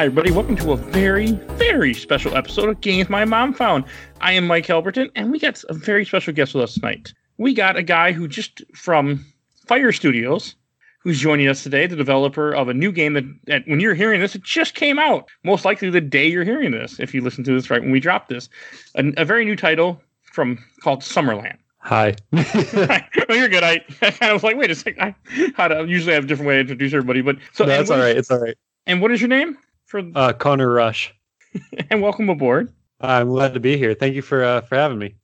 Hi, everybody. Welcome to a very, very special episode of Games My Mom Found. I am Mike Albertin, and we got a very special guest with us tonight. We got a guy who just from Fyre Studios, who's joining us today, the developer of a new game that, that when you're hearing this, it just came out. Most likely the day you're hearing this, if you listen to this right when we drop this. A, a very new title from called Summerland. Hi. oh, you're good. I, I kind of was like, wait a second. I, how to, usually I have a different way to introduce everybody, but so no, that's all right. is- It's all right. And what is your name? For Uh, Connor Rush. and welcome aboard. I'm glad to be here. Thank you for uh, for having me.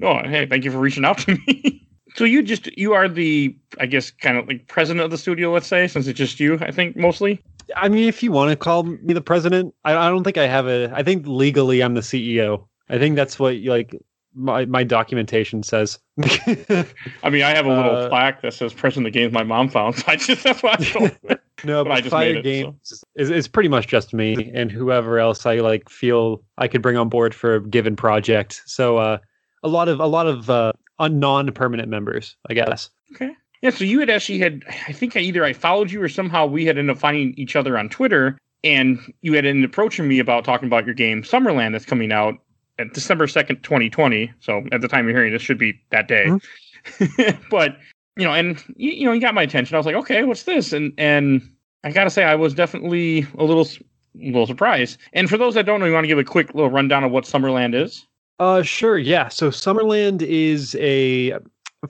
Oh, hey, thank you for reaching out to me. so you just you are the I guess kind of like president of the studio, let's say, since it's just you, I think mostly. I mean, if you want to call me the president, I, I don't think I have a. I think legally I'm the CEO. I think that's what like my my documentation says. I mean, I have a little Uh, plaque that says "President of the Games My Mom Found." So I just that's why I told no, But I just Fyre made it, Games is, is pretty much just me and whoever else I like feel I could bring on board for a given project. So uh, a lot of a lot of uh, non-permanent members, I guess. Okay. Yeah, so you had actually had I think I either I followed you or somehow we had ended up finding each other on Twitter and you had ended approaching me about talking about your game Summerland that's coming out at December 2nd, 2020. So at the time you're hearing this should be that day. but you know, and you, know, you got my attention. I was like, okay, what's this? And and I gotta say, I was definitely a little a little surprised. And for those that don't know, you want to give a quick little rundown of what Summerland is? Uh, sure. Yeah. So Summerland is a,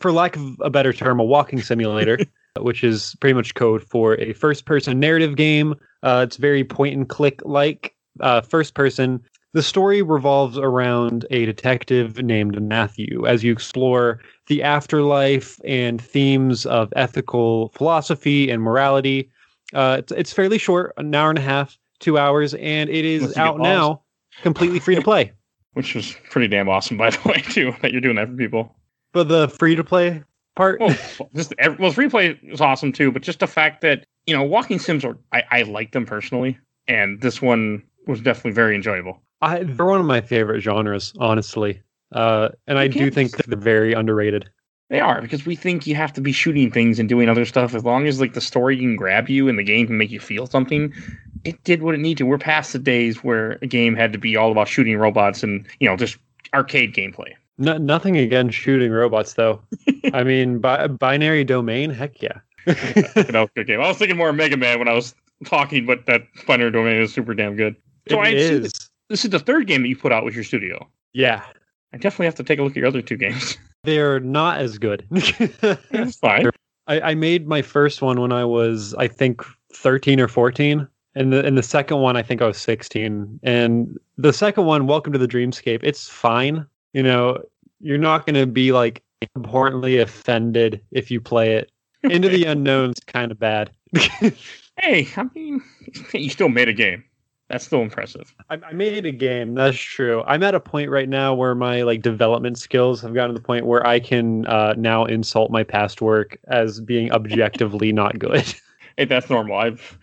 for lack of a better term, a walking simulator, which is pretty much code for a first-person narrative game. Uh, it's very point-and-click like. Uh, first person. The story revolves around a detective named Matthew as you explore the afterlife and themes of ethical philosophy and morality. Uh, it's, it's fairly short, an hour and a half, two hours, and it is out now, completely free to play. Which was pretty damn awesome, by the way, too, that you're doing that for people. But the free to play part, Well, just ev- well, free play is awesome too, but just the fact that you know walking sims are I, I like them personally, and this one was definitely very enjoyable. I, they're one of my favorite genres, honestly. Uh, and I do think they're very underrated. They are because we think you have to be shooting things and doing other stuff. As long as like the story can grab you and the game can make you feel something, it did what it needed to. We're past the days where a game had to be all about shooting robots and you know just arcade gameplay. No, nothing against shooting robots, though. I mean, bi- binary domain, heck yeah. You know, good game. I was thinking more of Mega Man when I was talking, but that Binary Domain is super damn good. So I It see is. This is the third game that you put out with your studio. Yeah, I definitely have to take a look at your other two games. they're not as good. That's fine. I, I made my first one when I was, I think, 13 or 14. And the and the second one, I think I was 16. And the second one, Welcome to the Dreamscape, it's fine. You know, you're not going to be like importantly offended if you play it. Into the Unknown's kind of bad. Hey, I mean, you still made a game. That's still impressive. I, I made a game. That's true. I'm at a point right now where my like development skills have gotten to the point where I can uh, now insult my past work as being objectively not good. Hey, that's normal. I've,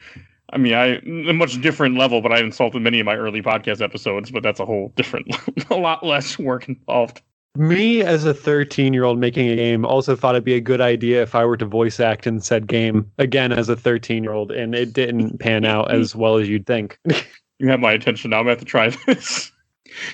I mean, I a much different level, but I've insulted many of my early podcast episodes. But that's a whole different, a lot less work involved. Me as a 13 year old making a game also thought it'd be a good idea if I were to voice act in said game again as a 13 year old, and it didn't pan out as well as you'd think. You have my attention now. I'm gonna have to try this.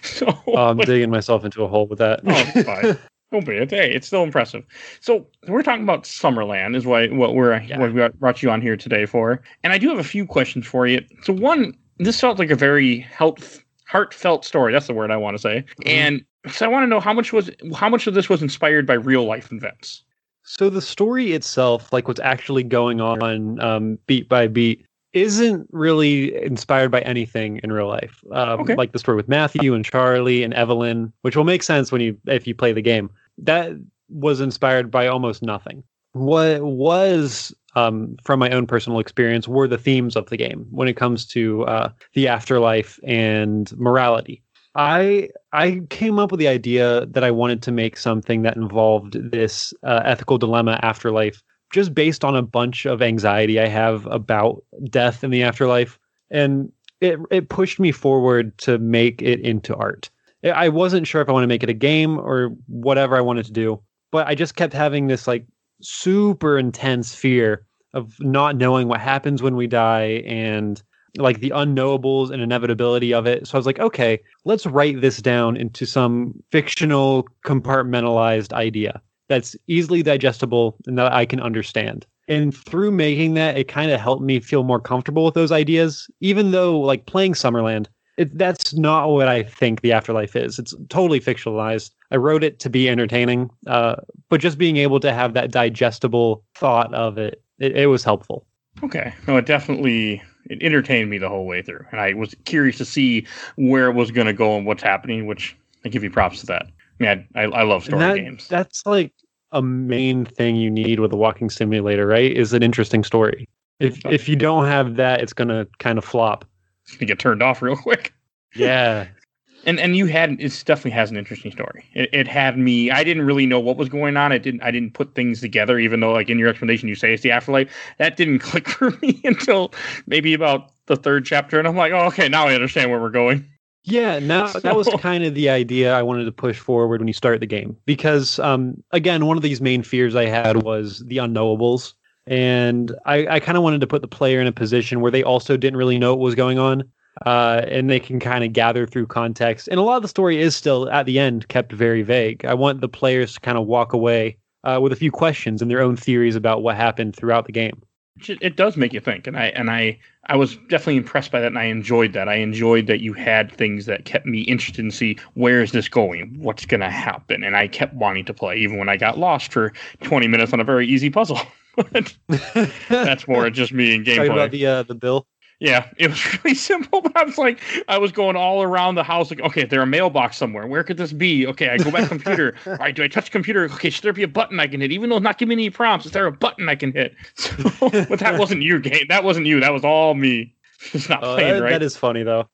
So oh, I'm digging myself into a hole with that. Oh, fine. Oh, Don't be. It's, hey, it's still impressive. So we're talking about Summerland, is why what we're Yeah. what we brought you on here today for. And I do have a few questions for you. So one, this felt like a very health, heartfelt story. That's the word I want to say. Mm-hmm. And so I want to know how much was how much of this was inspired by real life events. So the story itself, like what's actually going on um, beat by beat, isn't really inspired by anything in real life. Um, Okay. Like the story with Matthew and Charlie and Evelyn, which will make sense when you if you play the game. That was inspired by almost nothing. What was um, from my own personal experience were the themes of the game when it comes to uh, the afterlife and morality. I I came up with the idea that I wanted to make something that involved this uh, ethical dilemma afterlife, just based on a bunch of anxiety I have about death in the afterlife, and it it pushed me forward to make it into art. I- wasn't sure if I want to make it a game or whatever I wanted to do, but I just kept having this like super intense fear of not knowing what happens when we die and like the unknowables and inevitability of it. So I was like, okay, let's write this down into some fictional compartmentalized idea that's easily digestible and that I can understand. And through making that, it kind of helped me feel more comfortable with those ideas, even though like playing Summerland, it, that's not what I think the afterlife is. It's totally fictionalized. I wrote it to be entertaining, uh, but just being able to have that digestible thought of it, it, it was helpful. Okay. No, it definitely it entertained me the whole way through, and I was curious to see where it was going to go and what's happening. Which I give you props to that. I mean, I, I love story that, games. That's like a main thing you need with a walking simulator, right? Is an interesting story. If if you don't have that, it's gonna kind of flop. It's gonna get turned off real quick. Yeah. And and you had it definitely has an interesting story. It, it had me. I didn't really know what was going on. It didn't. I didn't put things together. Even though, like in your explanation, you say it's the afterlife. That didn't click for me until maybe about the third chapter, and I'm like, oh, okay, now I understand where we're going. Yeah, now that was kind of the idea I wanted to push forward when you start the game because, um, again, one of these main fears I had was the unknowables, and I, I kind of wanted to put the player in a position where they also didn't really know what was going on, uh, and they can kind of gather through context. And a lot of the story is still at the end kept very vague. I want the players to kind of walk away uh, with a few questions and their own theories about what happened throughout the game. It does make you think and i and i i was definitely impressed by that and i enjoyed that. I enjoyed that you had things that kept me interested in see where is this going? What's going to happen? And i kept wanting to play even when i got lost for 20 minutes on a very easy puzzle. That's more just me and gameplay. Talking about the uh, the bill yeah, it was really simple, but I was like, I was going all around the house. Like, okay, there a mailbox somewhere. Where could this be? Okay, I go back to computer. All right, do I touch computer? Okay, should there be a button I can hit? Even though it's not giving me any prompts, is there a button I can hit? So, but that wasn't you, game. That wasn't you. That was all me. It's not oh, playing that, right. That is funny though.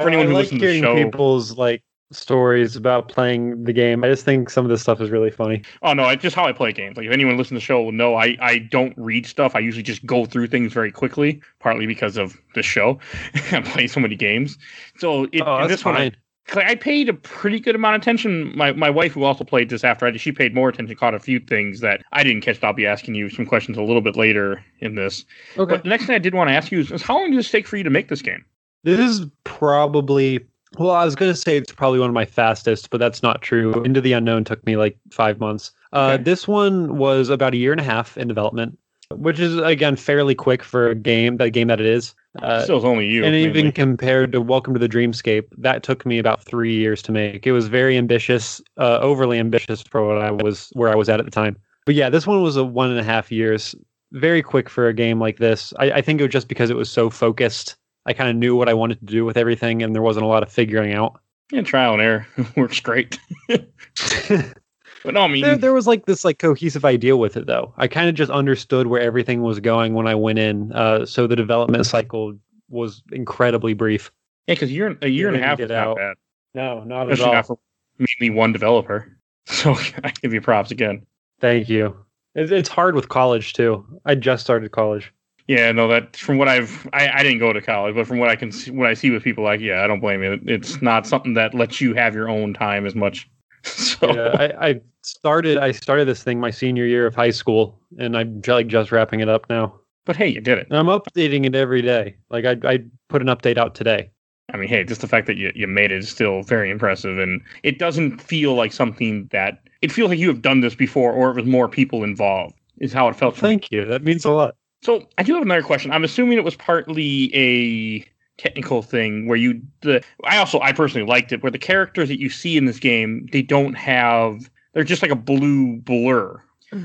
For anyone I, who like listens to the hearing show, people's like stories about playing the game. I just think some of this stuff is really funny. Oh no, it's just how I play games. Like if anyone listens to the show will know I, I don't read stuff. I usually just go through things very quickly, partly because of the show. I play so many games. So it, oh, that's this fine. one I, I paid a pretty good amount of attention. My my wife who also played this after I did, she paid more attention, caught a few things that I didn't catch. I'll be asking you some questions a little bit later in this. Okay. But the next thing I did want to ask you is, is how long did this take for you to make this game? This is probably well, I was going to say it's probably one of my fastest, but that's not true. Into the Unknown took me like five months. Uh, Okay. This one was about a year and a half in development, which is again fairly quick for a game, the game that it is. Uh, Still, it's only you. and even compared to Welcome to the Dreamscape, that took me about three years to make. It was very ambitious, uh, overly ambitious for what I was where I was at at the time. But yeah, this one was a one and a half years. Very quick for a game like this. I, I think it was just because it was so focused. I kind of knew what I wanted to do with everything, and there wasn't a lot of figuring out. yeah, trial and error works great. but no, I mean, there, there was like this like cohesive idea with it though. I kind of just understood where everything was going when I went in. Uh, so the development cycle was incredibly brief. yeah, because you're a year and a half is not out. bad, No, not especially not for mainly one developer. So I give you props again. Thank you. It's hard with college too. I just started college. Yeah, no, that from what I've, I, I didn't go to college, but from what I can see, what I see with people, like, yeah, I don't blame you. It's not something that lets you have your own time as much. So Yeah, I, I started. I started this thing my senior year of high school, and I'm like just wrapping it up now. but hey, you did it. And I'm updating it every day. Like I, I put an update out today. I mean, hey, just the fact that you, you made it is still very impressive, and it doesn't feel like something that it feels like you have done this before, or it was more people involved. Is how it felt. Thank you. That means a lot. So I do have another question. I'm assuming it was partly a technical thing where you the I also I personally liked it where the characters that you see in this game they don't have they're just like a blue blur.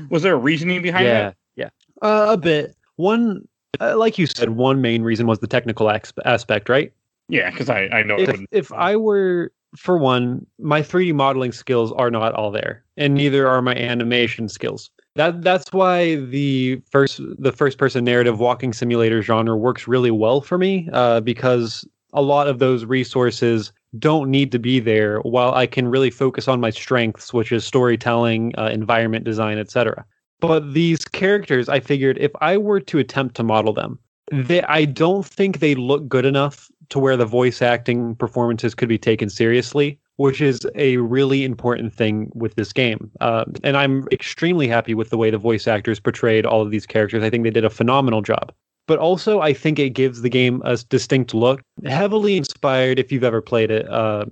Was there a reasoning behind yeah, that? yeah, uh, a bit. One, uh, like you said, one main reason was the technical ex- aspect, right? Yeah, because I I know if wouldn't. if I were for one, my 3D modeling skills are not all there, and neither are my animation skills. That that's why the first the first person narrative walking simulator genre works really well for me, uh, because a lot of those resources don't need to be there, while I can really focus on my strengths, which is storytelling, uh, environment design, etc. But these characters, I figured if I were to attempt to model them, they I don't think they look good enough to where the voice acting performances could be taken seriously, which is a really important thing with this game. Uh, and I'm extremely happy with the way the voice actors portrayed all of these characters. I think they did a phenomenal job. but also I think it gives the game a distinct look, heavily inspired, if you've ever played it, uh,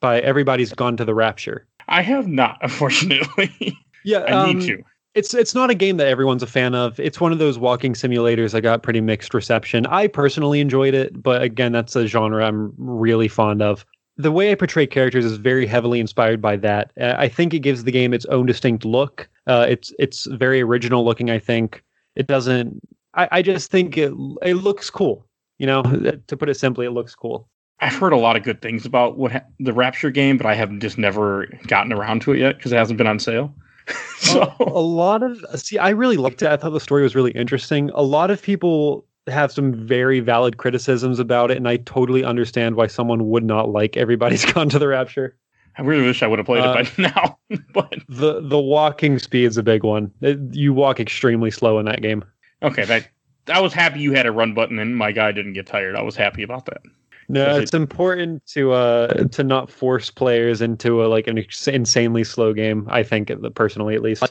by Everybody's Gone to the Rapture. I have not, unfortunately. Yeah, I um, need to. It's it's not a game that everyone's a fan of. It's one of those walking simulators that got pretty mixed reception. I personally enjoyed it, but again, that's a genre I'm really fond of. The way I portray characters is very heavily inspired by that. Uh, I think it gives the game its own distinct look. Uh, it's it's very original looking. I think it doesn't. I, I just think it it looks cool. You know, to put it simply, it looks cool. I've heard a lot of good things about what ha- the Rapture game, but I have just never gotten around to it yet because it hasn't been on sale. so a, a lot of see, I really liked it. I thought the story was really interesting. A lot of people have some very valid criticisms about it, and I totally understand why someone would not like Everybody's Gone to the Rapture. I really wish I would have played Uh, it by now. but The the walking speed is a big one. It- you walk extremely slow in that game. okay, that I was happy you had a run button and my guy didn't get tired. I was happy about that. No, Does it- it's important to uh to not force players into a like an ex- insanely slow game. I think personally, at least.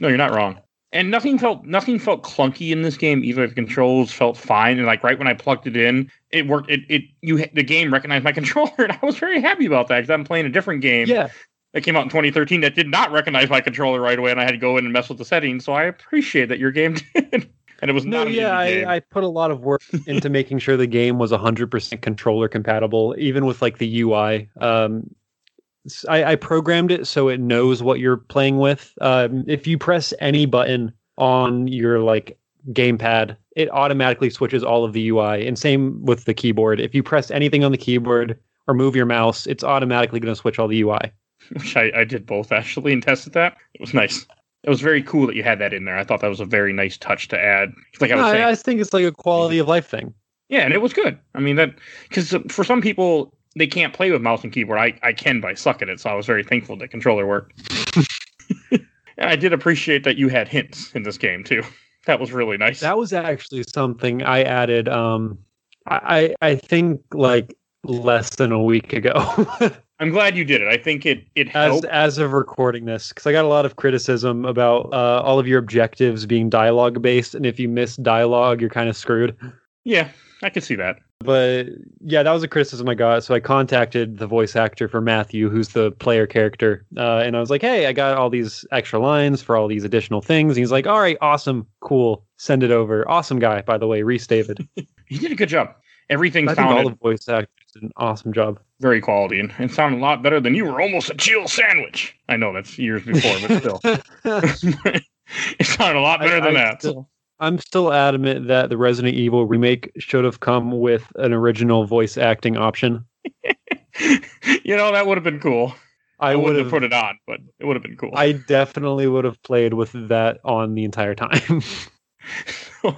No, you're not wrong. And nothing felt nothing felt clunky in this game. Either the controls felt fine, and like right when I plugged it in, it worked. It it you the game recognized my controller, and I was very happy about that because I'm playing a different game Yeah, that came out in 2013 that did not recognize my controller right away, and I had to go in and mess with the settings. So I appreciate that your game did, and it was no, not. yeah. I, I put a lot of work into making sure the game was 100% controller compatible, even with like the UI. Um, I, I programmed it so it knows what you're playing with. Um, if you press any button on your like gamepad, it automatically switches all of the UI. And same with the keyboard. If you press anything on the keyboard or move your mouse, it's automatically going to switch all the UI. which I, I did both actually and tested that. It was nice. It was very cool that you had that in there. I thought that was a very nice touch to add. Like I was No, saying, I, I think it's like a quality of life thing. yeah, and it was good. I mean that because for some people they can't play with mouse and keyboard. I I can, by sucking it. So I was very thankful that controller worked. and I did appreciate that you had hints in this game too. That was really nice. That was actually something I added. Um, I I think like less than a week ago, I'm glad you did it. I think it it as helped. as of recording this, because I got a lot of criticism about uh, all of your objectives being dialogue based, and if you miss dialogue, you're kind of screwed. Yeah, I can see that. But yeah, that was a criticism I got. So I contacted the voice actor for Matthew, who's the player character, uh, and I was like, "Hey, I got all these extra lines for all these additional things." And he's like, "All right, awesome, cool, send it over." Awesome guy, by the way, Reese David. He did a good job. Everything I think sounded all the voice actors did an awesome job. very quality and it sounded a lot better than you were almost a Jill sandwich. I know that's years before, but still. it sounded a lot better I- than I that. still- I'm still adamant that the Resident Evil remake should have come with an original voice acting option. you know, that would have been cool. I, I would have put it on, but it would have been cool. I definitely would have played with that on the entire time. I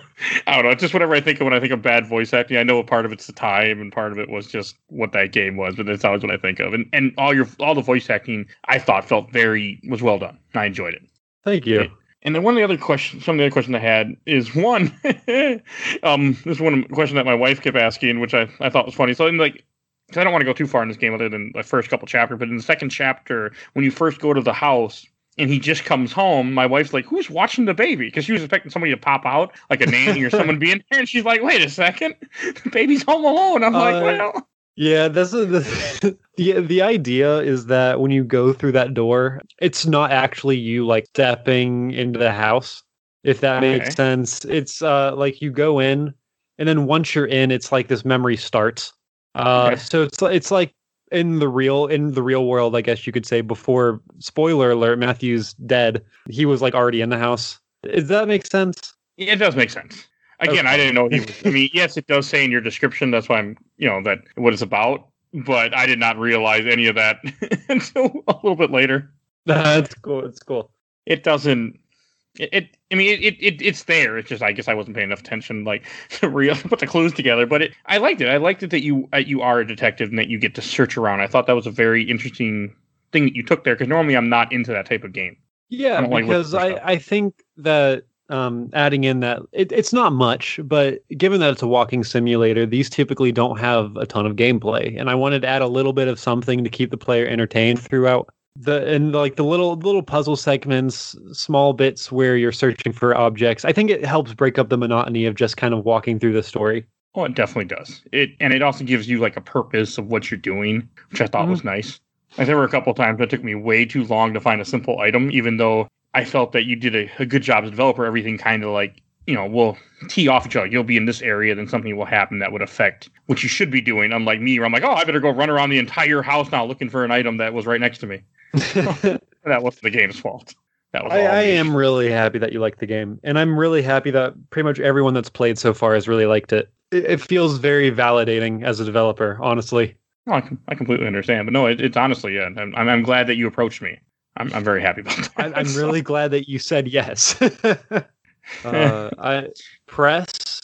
don't know. Just whatever I think of when I think of bad voice acting, I know a part of it's the time and part of it was just what that game was, but that's always what I think of. And and all your all the voice acting I thought felt very was well done. I enjoyed it. Thank you. And then one of the other questions, some of the other questions I had is one, um, this is one question that my wife kept asking, which I, I thought was funny. So in like, 'cause I don't want to go too far in this game other than the first couple chapters, but in the second chapter, when you first go to the house and he just comes home, my wife's like, who's watching the baby? Because she was expecting somebody to pop out, like a nanny or someone being there. And she's like, wait a second, the baby's home alone. I'm like, Uh, well, Yeah, this is the, the the idea is that when you go through that door, it's not actually you like stepping into the house. If that Okay. makes sense, it's uh like you go in, and then once you're in, it's like this memory starts. Uh, Okay. so it's it's like in the real in the real world, I guess you could say. Before spoiler alert, Matthew's dead. He was like already in the house. Does that make sense? it does make sense. Again, I didn't know he was. I mean, yes, it does say in your description. That's why I'm, you know, that what it's about. But I did not realize any of that until a little bit later. That's cool. It's cool. It doesn't. It. it I mean, it, it, it. It's there. It's just I guess I wasn't paying enough attention, like to real put the clues together. But it. I liked it. I liked it that you uh, you are a detective and that you get to search around. I thought that was a very interesting thing that you took there because normally I'm not into that type of game. Yeah, don't like because I. I think that um, adding in that it, it's not much, but given that it's a walking simulator, these typically don't have a ton of gameplay, and I wanted to add a little bit of something to keep the player entertained throughout. the and like the little little puzzle segments, small bits where you're searching for objects. I think it helps break up the monotony of just kind of walking through the story. Oh, it definitely does. It and it also gives you like a purpose of what you're doing, which I thought Mhm. was nice. Like there were a couple times that took me way too long to find a simple item, even though I felt that you did a, a good job as a developer. Everything kind of like you know will tee off each other. You'll be in this area, then something will happen that would affect what you should be doing. Unlike me, where I'm like, oh, I better go run around the entire house now looking for an item that was right next to me. That wasn't the game's fault. That was I, I am really happy that you liked the game, and I'm really happy that pretty much everyone that's played so far has really liked it. It, it feels very validating as a developer, honestly. No, I, I completely understand, but no, it, it's honestly, yeah. I'm I'm glad that you approached me. I'm, I'm very happy about that. I, I'm So- really glad that you said yes. uh, I, press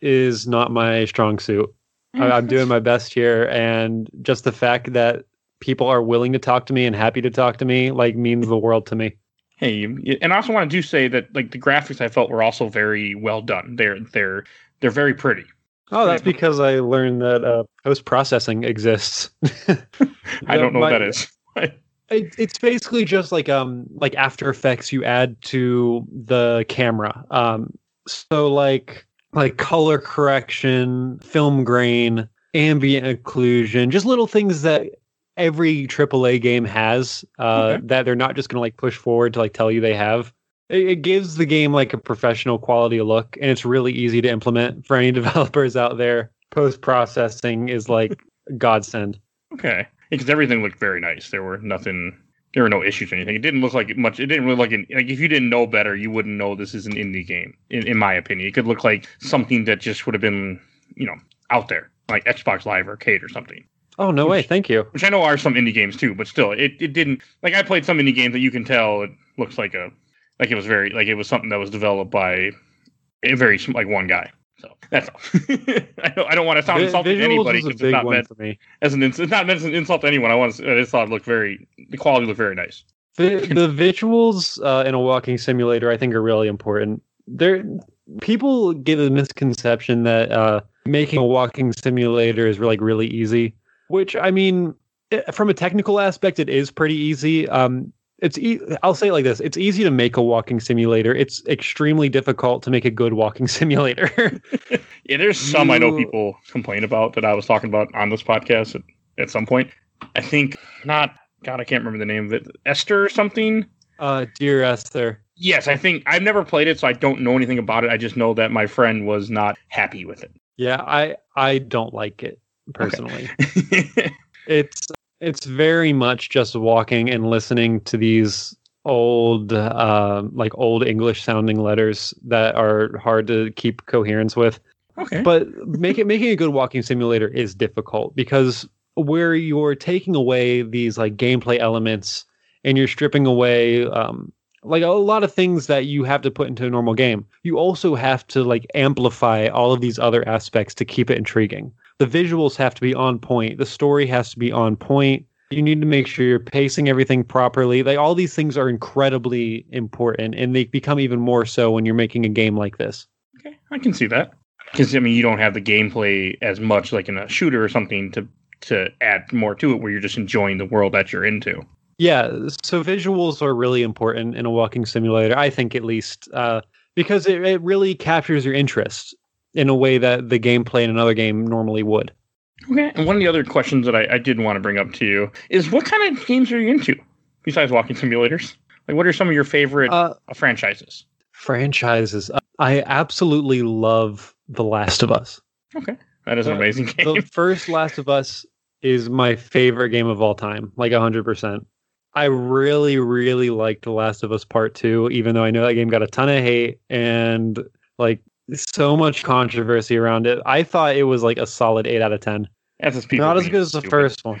is not my strong suit. I, I'm doing my best here, and just the fact that people are willing to talk to me and happy to talk to me like means the world to me. Hey, and I also want to do say that like the graphics I felt were also very well done. They're they're they're very pretty. Oh, that's because I learned that uh, post processing exists. I don't know My- what that is. It, it's basically just like um like After Effects you add to the camera. Um, so like like color correction, film grain, ambient occlusion, just little things that every AAA game has uh, Okay. that they're not just gonna like push forward to like tell you they have. It, it gives the game like a professional quality look, and it's really easy to implement for any developers out there. Post processing is like godsend. Okay, because everything looked very nice. There were nothing. There were no issues or anything. It didn't look like much. It didn't really look like an like if you didn't know better, you wouldn't know this is an indie game. In, in my opinion, it could look like something that just would have been you know out there like Xbox Live Arcade or something. Oh no way! Thank you. which I know are some indie games too, but still, it, it didn't like I played some indie games that you can tell it looks like a like it was very like it was something that was developed by a very like one guy. So that's all. I don't I don't want to sound insulting to anybody is a 'cause it's big not one meant for me. as an it's not meant as an insult to anyone. I want to, I just thought it looked very the quality looked very nice. The, the visuals uh, in a walking simulator, I think, are really important. There, people get a misconception that uh, making a walking simulator is like really easy. Which I mean, from a technical aspect, it is pretty easy. Um, it's e- I'll say it like this: it's easy to make a walking simulator. It's extremely difficult to make a good walking simulator. Yeah, there's some I know people complain about that I was talking about on this podcast at, at some point. I think not. God, I can't remember the name of it. Esther or something. uh, dear Esther, Yes, I think I've never played it, so I don't know anything about it. I just know that my friend was not happy with it. yeah, I I don't like it personally. it. it's it's very much just walking and listening to these old uh, like old english sounding letters that are hard to keep coherence with okay. but make it making a good walking simulator is difficult because where you're taking away these like gameplay elements and you're stripping away um like a lot of things that you have to put into a normal game you also have to like amplify all of these other aspects to keep it intriguing the visuals have to be on point. The story has to be on point. You need to make sure you're pacing everything properly. Like all these things are incredibly important and they become even more so when you're making a game like this. Okay, I can see that. Because I mean you don't have the gameplay as much like in a shooter or something to to add more to it, where you're just enjoying the world that you're into. Yeah, so visuals are really important in a walking simulator, I think at least, uh, because it, it really captures your interest in a way that the gameplay in another game normally would. Okay, and one of the other questions that I, I did want to bring up to you is what kind of games are you into besides walking simulators? Like, what are some of your favorite Uh, uh, franchises? franchises. uh, I absolutely love The Last of Us. Okay, that is an uh, amazing game. The first Last of Us is my favorite game of all time, like 100%. I really, really liked The Last of Us Part 2, even though I know that game got a ton of hate and like so much controversy around it. I thought it was like a solid 8 out of 10. That's just Not as good as the stupid. first one.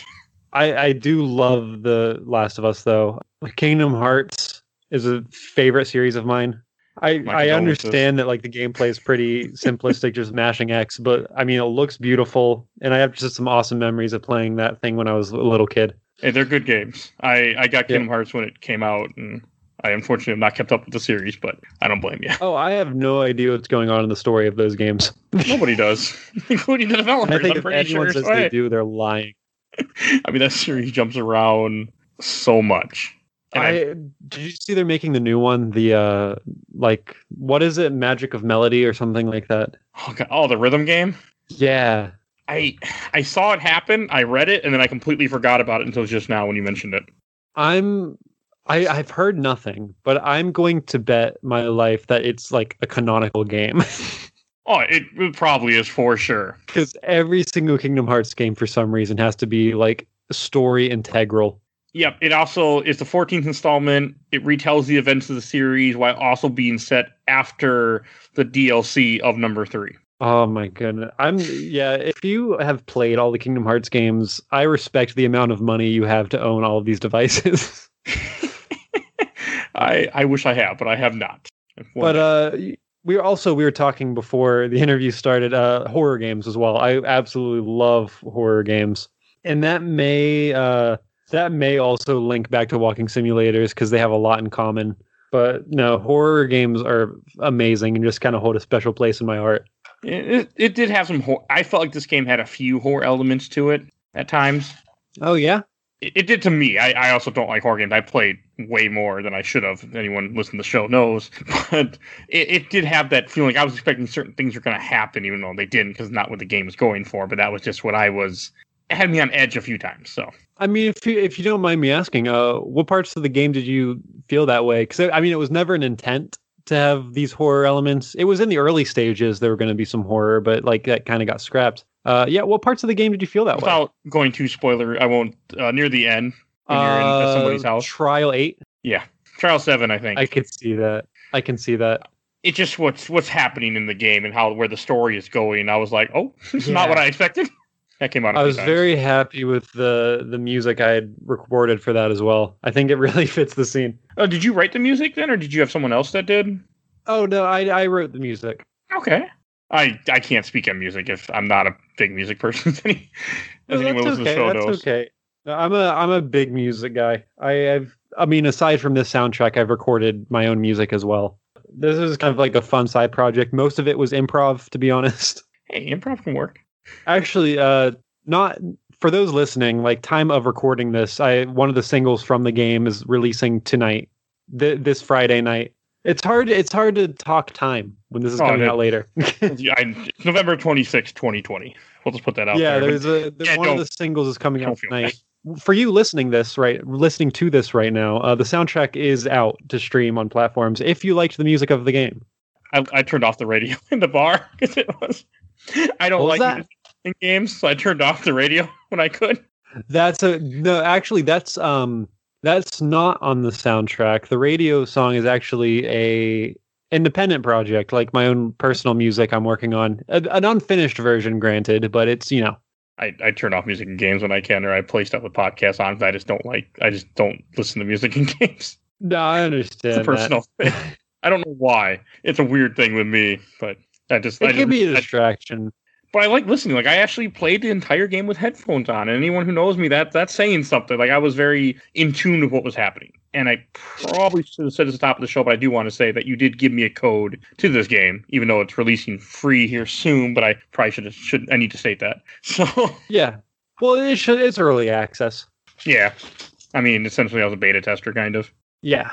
I, I do love The Last of Us, though. Kingdom Hearts is a favorite series of mine. I, My I understand that like the gameplay is pretty simplistic, just mashing X, but I mean it looks beautiful, and I have just some awesome memories of playing that thing when I was a little kid. Hey, they're good games. I, I got Kingdom Hearts when it came out, and I unfortunately have not kept up with the series, but I don't blame you. Oh, I have no idea what's going on in the story of those games. Nobody does, including the I developers. think I'm if anyone sure. says they do, they're lying. I mean, that series jumps around so much. And I, I did you see they're making the new one? The uh like what is it? Magic of Melody or something like that. oh, God, oh, the rhythm game. Yeah. I I saw it happen. I read it, and then I completely forgot about it until just now when you mentioned it. I'm I, I've heard nothing, but I'm going to bet my life that it's like a canonical game. Oh, it, it probably is for sure. Because every single Kingdom Hearts game for some reason has to be like story integral. Yep. It also is the 14th installment. It retells the events of the series while also being set after the DLC of number three. Oh my goodness. I'm yeah, if you have played all the Kingdom Hearts games, I respect the amount of money you have to own all of these devices. I I wish I have, but I have not. but uh we were also we were talking before the interview started uh horror games as well. I absolutely love horror games. And that may uh that may also link back to walking simulators because they have a lot in common. But no, horror games are amazing and just kind of hold a special place in my heart. it, it, it did have some. Hor- I felt like this game had a few horror elements to it at times. Oh yeah, It, did to me. I, I also don't like horror games. I played way more than I should have. Anyone listening to the show knows. But it, it did have that feeling. I was expecting certain things were going to happen, even though they didn't, because not what the game was going for. But that was just what I was. It had me on edge a few times. So I mean, if you if you don't mind me asking, uh, what parts of the game did you feel that way? Because I mean, it was never an intent to have these horror elements. It was in the early stages there were going to be some horror, but like that kind of got scrapped. Uh, yeah, what parts of the game did you feel that way? without going too spoiler, I won't. Uh, near the end, when you're in Uh, somebody's house. Trial eight. Yeah, trial seven, I think. I could see that. I can see that. it's just what's what's happening in the game and how where the story is going. I was like, oh, this is not what I expected. That came out. I was times. very happy with the the music I had recorded for that as well. I think it really fits the scene. Oh, did you write the music then, or did you have someone else that did? Oh no, I I wrote the music. Okay. I I can't speak on music if I'm not a big music person. as No, anyone that's listening to the okay. show That's knows. okay. No, I'm a I'm a big music guy. I, I've I mean, aside from this soundtrack, I've recorded my own music as well. This is kind of like a fun side project. Most of it was improv, to be honest. Hey, improv can work. Actually, uh, not for those listening. Like time of recording this, I one of the singles from the game is releasing tonight, th- this Friday night. It's hard. It's hard to talk time when this is Oh, coming out later. I, November 26, 2020. We'll just put that out yeah, there. there's a there's Yeah, one of the singles is coming out tonight. For you listening this right, listening to this right now, uh, the soundtrack is out to stream on platforms. If you liked the music of the game, I, I turned off the radio in the bar because it was. I don't What like in games, so I turned off the radio when I could. that's a no. Actually, that's um that's not on the soundtrack. The radio song is actually a independent project, like my own personal music I'm working on. A, an unfinished version, granted, but it's you know I, I turn off music in games when I can, or I play stuff with podcasts on. I just don't like. I just don't listen to music in games. no, I It's understand. personal thing. I don't know why. It's a weird thing with me, but I just. I It just be a distraction. But I like listening. Like I actually played the entire game with headphones on, and anyone who knows me, that that's saying something. Like I was very in tune with what was happening, and I probably should have said at the top of the show, but I do want to say that you did give me a code to this game, even though it's releasing free here soon. But I probably should have should I need to state that. So Yeah. Well, it should, it's early access. yeah, I mean essentially I was a beta tester kind of. Yeah.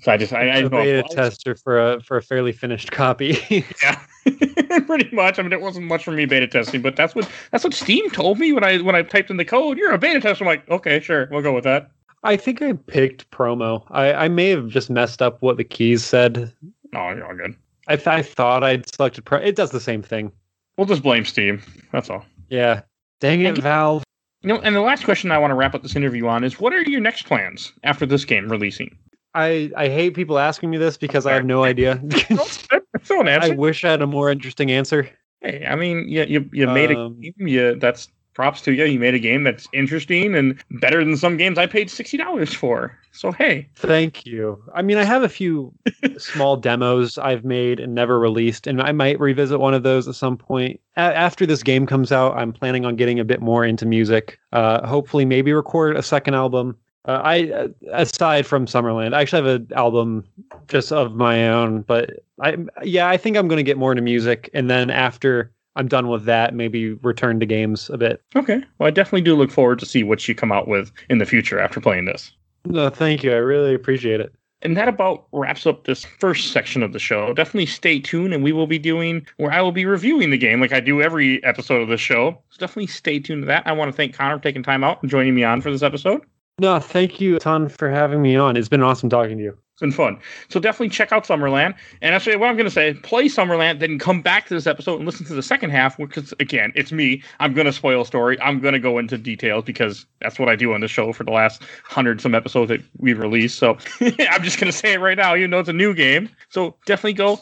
So I just I, don't know. beta tester for a for a fairly finished copy. Yeah, pretty much. I mean, it wasn't much for me beta testing, but that's what that's what Steam told me when I when I typed in the code. You're a beta tester. I'm like, okay, sure, we'll go with that. I think I picked promo. I, I may have just messed up what the keys said. No, you're all good. I, th- I thought I'd selected pro. It does the same thing. We'll just blame Steam. That's all. Yeah. Dang it, you. Valve. You know, and the last question I want to wrap up this interview on is, what are your next plans after this game releasing? I, I hate people asking me this because I have no idea. Don't I wish I had a more interesting answer. Hey, I mean, you you, you made a Um, game. You that's props to you. You made a game that's interesting and better than some games I paid sixty dollars for. So hey, Thank you. I mean, I have a few small demos I've made and never released, and I might revisit one of those at some point. A- after this game comes out, I'm planning on getting a bit more into music. Uh, hopefully, maybe record a second album. Uh, I, uh, aside from Summerland, I actually have an album just of my own, but I, yeah, I think I'm going to get more into music, and then after I'm done with that, maybe return to games a bit. okay. Well, I definitely do look forward to see what you come out with in the future after playing this. No, thank you. I really appreciate it. And that about wraps up this first section of the show. Definitely stay tuned, and we will be doing where I will be reviewing the game like I do every episode of the show. So definitely stay tuned to that. I want to thank Connor for taking time out and joining me on for this episode. No, thank you a ton for having me on. It's been awesome talking to you. It's been fun. So definitely check out Summerland. And actually, what I'm going to say, play Summerland, then come back to this episode and listen to the second half. Because again, it's me. I'm going to spoil story. I'm going to go into details because that's what I do on the show for the last hundred some episodes that we've released. So I'm just going to say it right now, even though it's a new game. So definitely go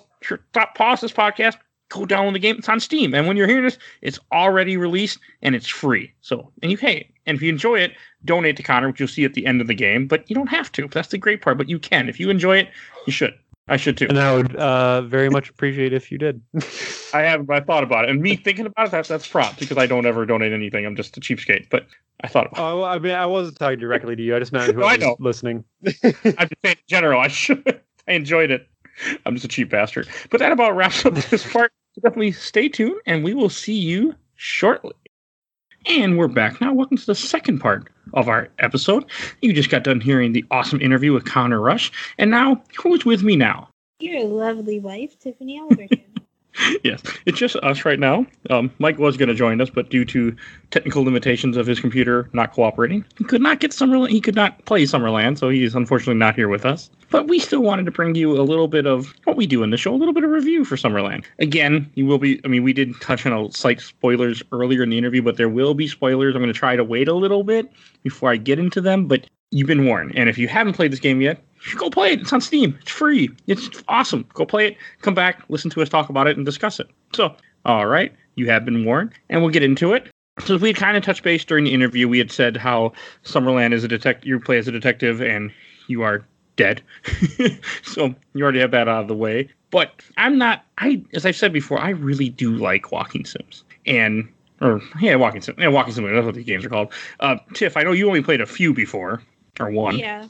stop, pause this podcast, go download the game. It's on Steam. And when you're hearing this, it's already released and it's free. So, and you hey, and if you enjoy it, donate to Connor, which you'll see at the end of the game. But you don't have to. That's the great part. But you can. If you enjoy it, you should. I should too. And I would uh, very much appreciate if you did. I have. I thought about it, and me thinking about it, that's that's props because I don't ever donate anything. I'm just a cheapskate. But I thought. About oh, I mean, I wasn't talking directly to you. I just meant who no, I was listening. I'm just saying in general. I should. I enjoyed it. I'm just a cheap bastard. But that about wraps up this part. Definitely stay tuned, and we will see you shortly. And we're back now. Welcome to the second part of our episode. You just got done hearing the awesome interview with Connor Rush. And now, who's with me now? Your lovely wife, Tiffany Albertin. Yes, it's just us right now. Um, Mike was going to join us, but due to technical limitations of his computer not cooperating, he could not get Summerland. He could not play Summerland, so he's unfortunately not here with us. But we still wanted to bring you a little bit of what we do in the show, a little bit of review for Summerland. Again, you will be. I mean, we did touch on a slight spoilers earlier in the interview, but there will be spoilers. I'm going to try to wait a little bit before I get into them, but you've been warned. And if you haven't played this game yet, go play it. It's on Steam. It's free. It's awesome. Go play it. Come back, listen to us talk about it, and discuss it. So, all right, you have been warned, and we'll get into it. So we kind of touched base during the interview. We had said how Summerland is a detective. You play as a detective, and you are dead. so you already have that out of the way. But I'm not. I, as I've said before, I really do like walking sims, and or yeah, walking sim. Yeah, walking simulator. That's what these games are called. Uh, Tiff, I know you only played a few before or one. Yeah.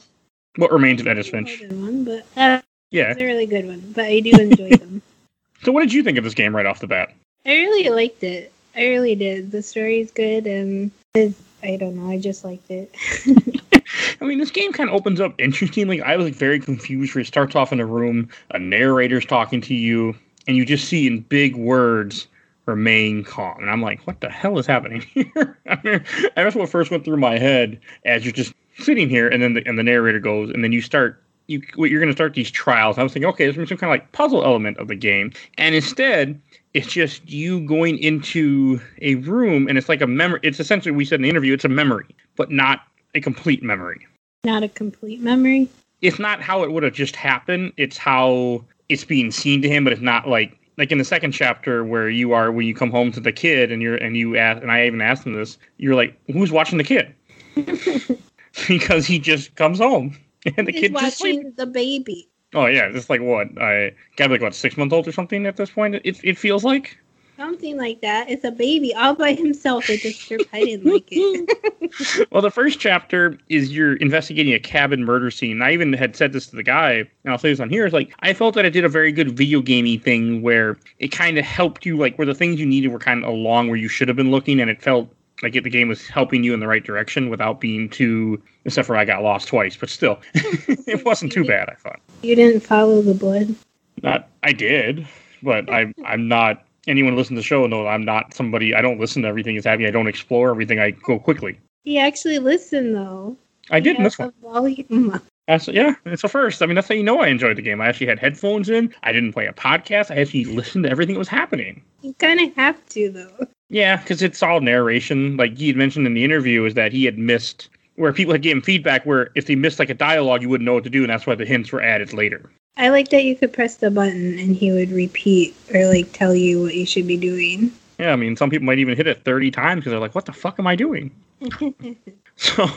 What remains of Edith Finch? One, but uh, yeah, it's a really good one. But I do enjoy them. So, what did you think of this game right off the bat? I really liked it. I really did. The story's good, and I don't know. I just liked it. I mean, this game kind of opens up interestingly. I was like very confused. Where it starts off in a room, a narrator's talking to you, and you just see in big words remain calm. And I'm like, what the hell is happening here? I mean, that's what first went through my head as you're just sitting here, and then the, and the narrator goes, and then you start. You, you're going to start these trials. I was thinking, okay, there's some kind of like puzzle element of the game, and instead, it's just you going into a room, and it's like a memory. It's essentially we said in the interview, it's a memory, but not a complete memory. Not a complete memory. It's not how it would have just happened. It's how it's being seen to him, but it's not like like in the second chapter where you are when you come home to the kid and you're and you ask and I even asked him this, you're like, who's watching the kid? because he just comes home and the He's kid watching just sleeps. the baby. Oh yeah, it's like what I got like what six months old or something at this point. It it feels like. Something like that. It's a baby all by himself. It just I didn't like it. well, the first chapter is you're investigating a cabin murder scene. I even had said this to the guy, and I'll say this on here. Is like I felt that it did a very good video gamey thing where it kind of helped you, like where the things you needed were kind of along where you should have been looking, and it felt like it, the game was helping you in the right direction without being too. Except for I got lost twice, but still, it wasn't too bad. I thought. You didn't follow the blood. Not I did, but I I'm not anyone listen to the show know I'm not somebody. I don't listen to everything that's happening. I don't explore everything. I go quickly. He actually listened though. I did in this one. one. Volume. That's, yeah, it's a first. I mean, that's how you know I enjoyed the game. I actually had headphones in. I didn't play a podcast. I actually listened to everything that was happening. You kind of have to though. Yeah, because it's all narration. Like he had mentioned in the interview, is that he had missed where people had given feedback where if they missed like a dialogue, you wouldn't know what to do, and that's why the hints were added later. I like that you could press the button and he would repeat or like tell you what you should be doing. Yeah, I mean, some people might even hit it 30 times because they're like, what the fuck am I doing? so.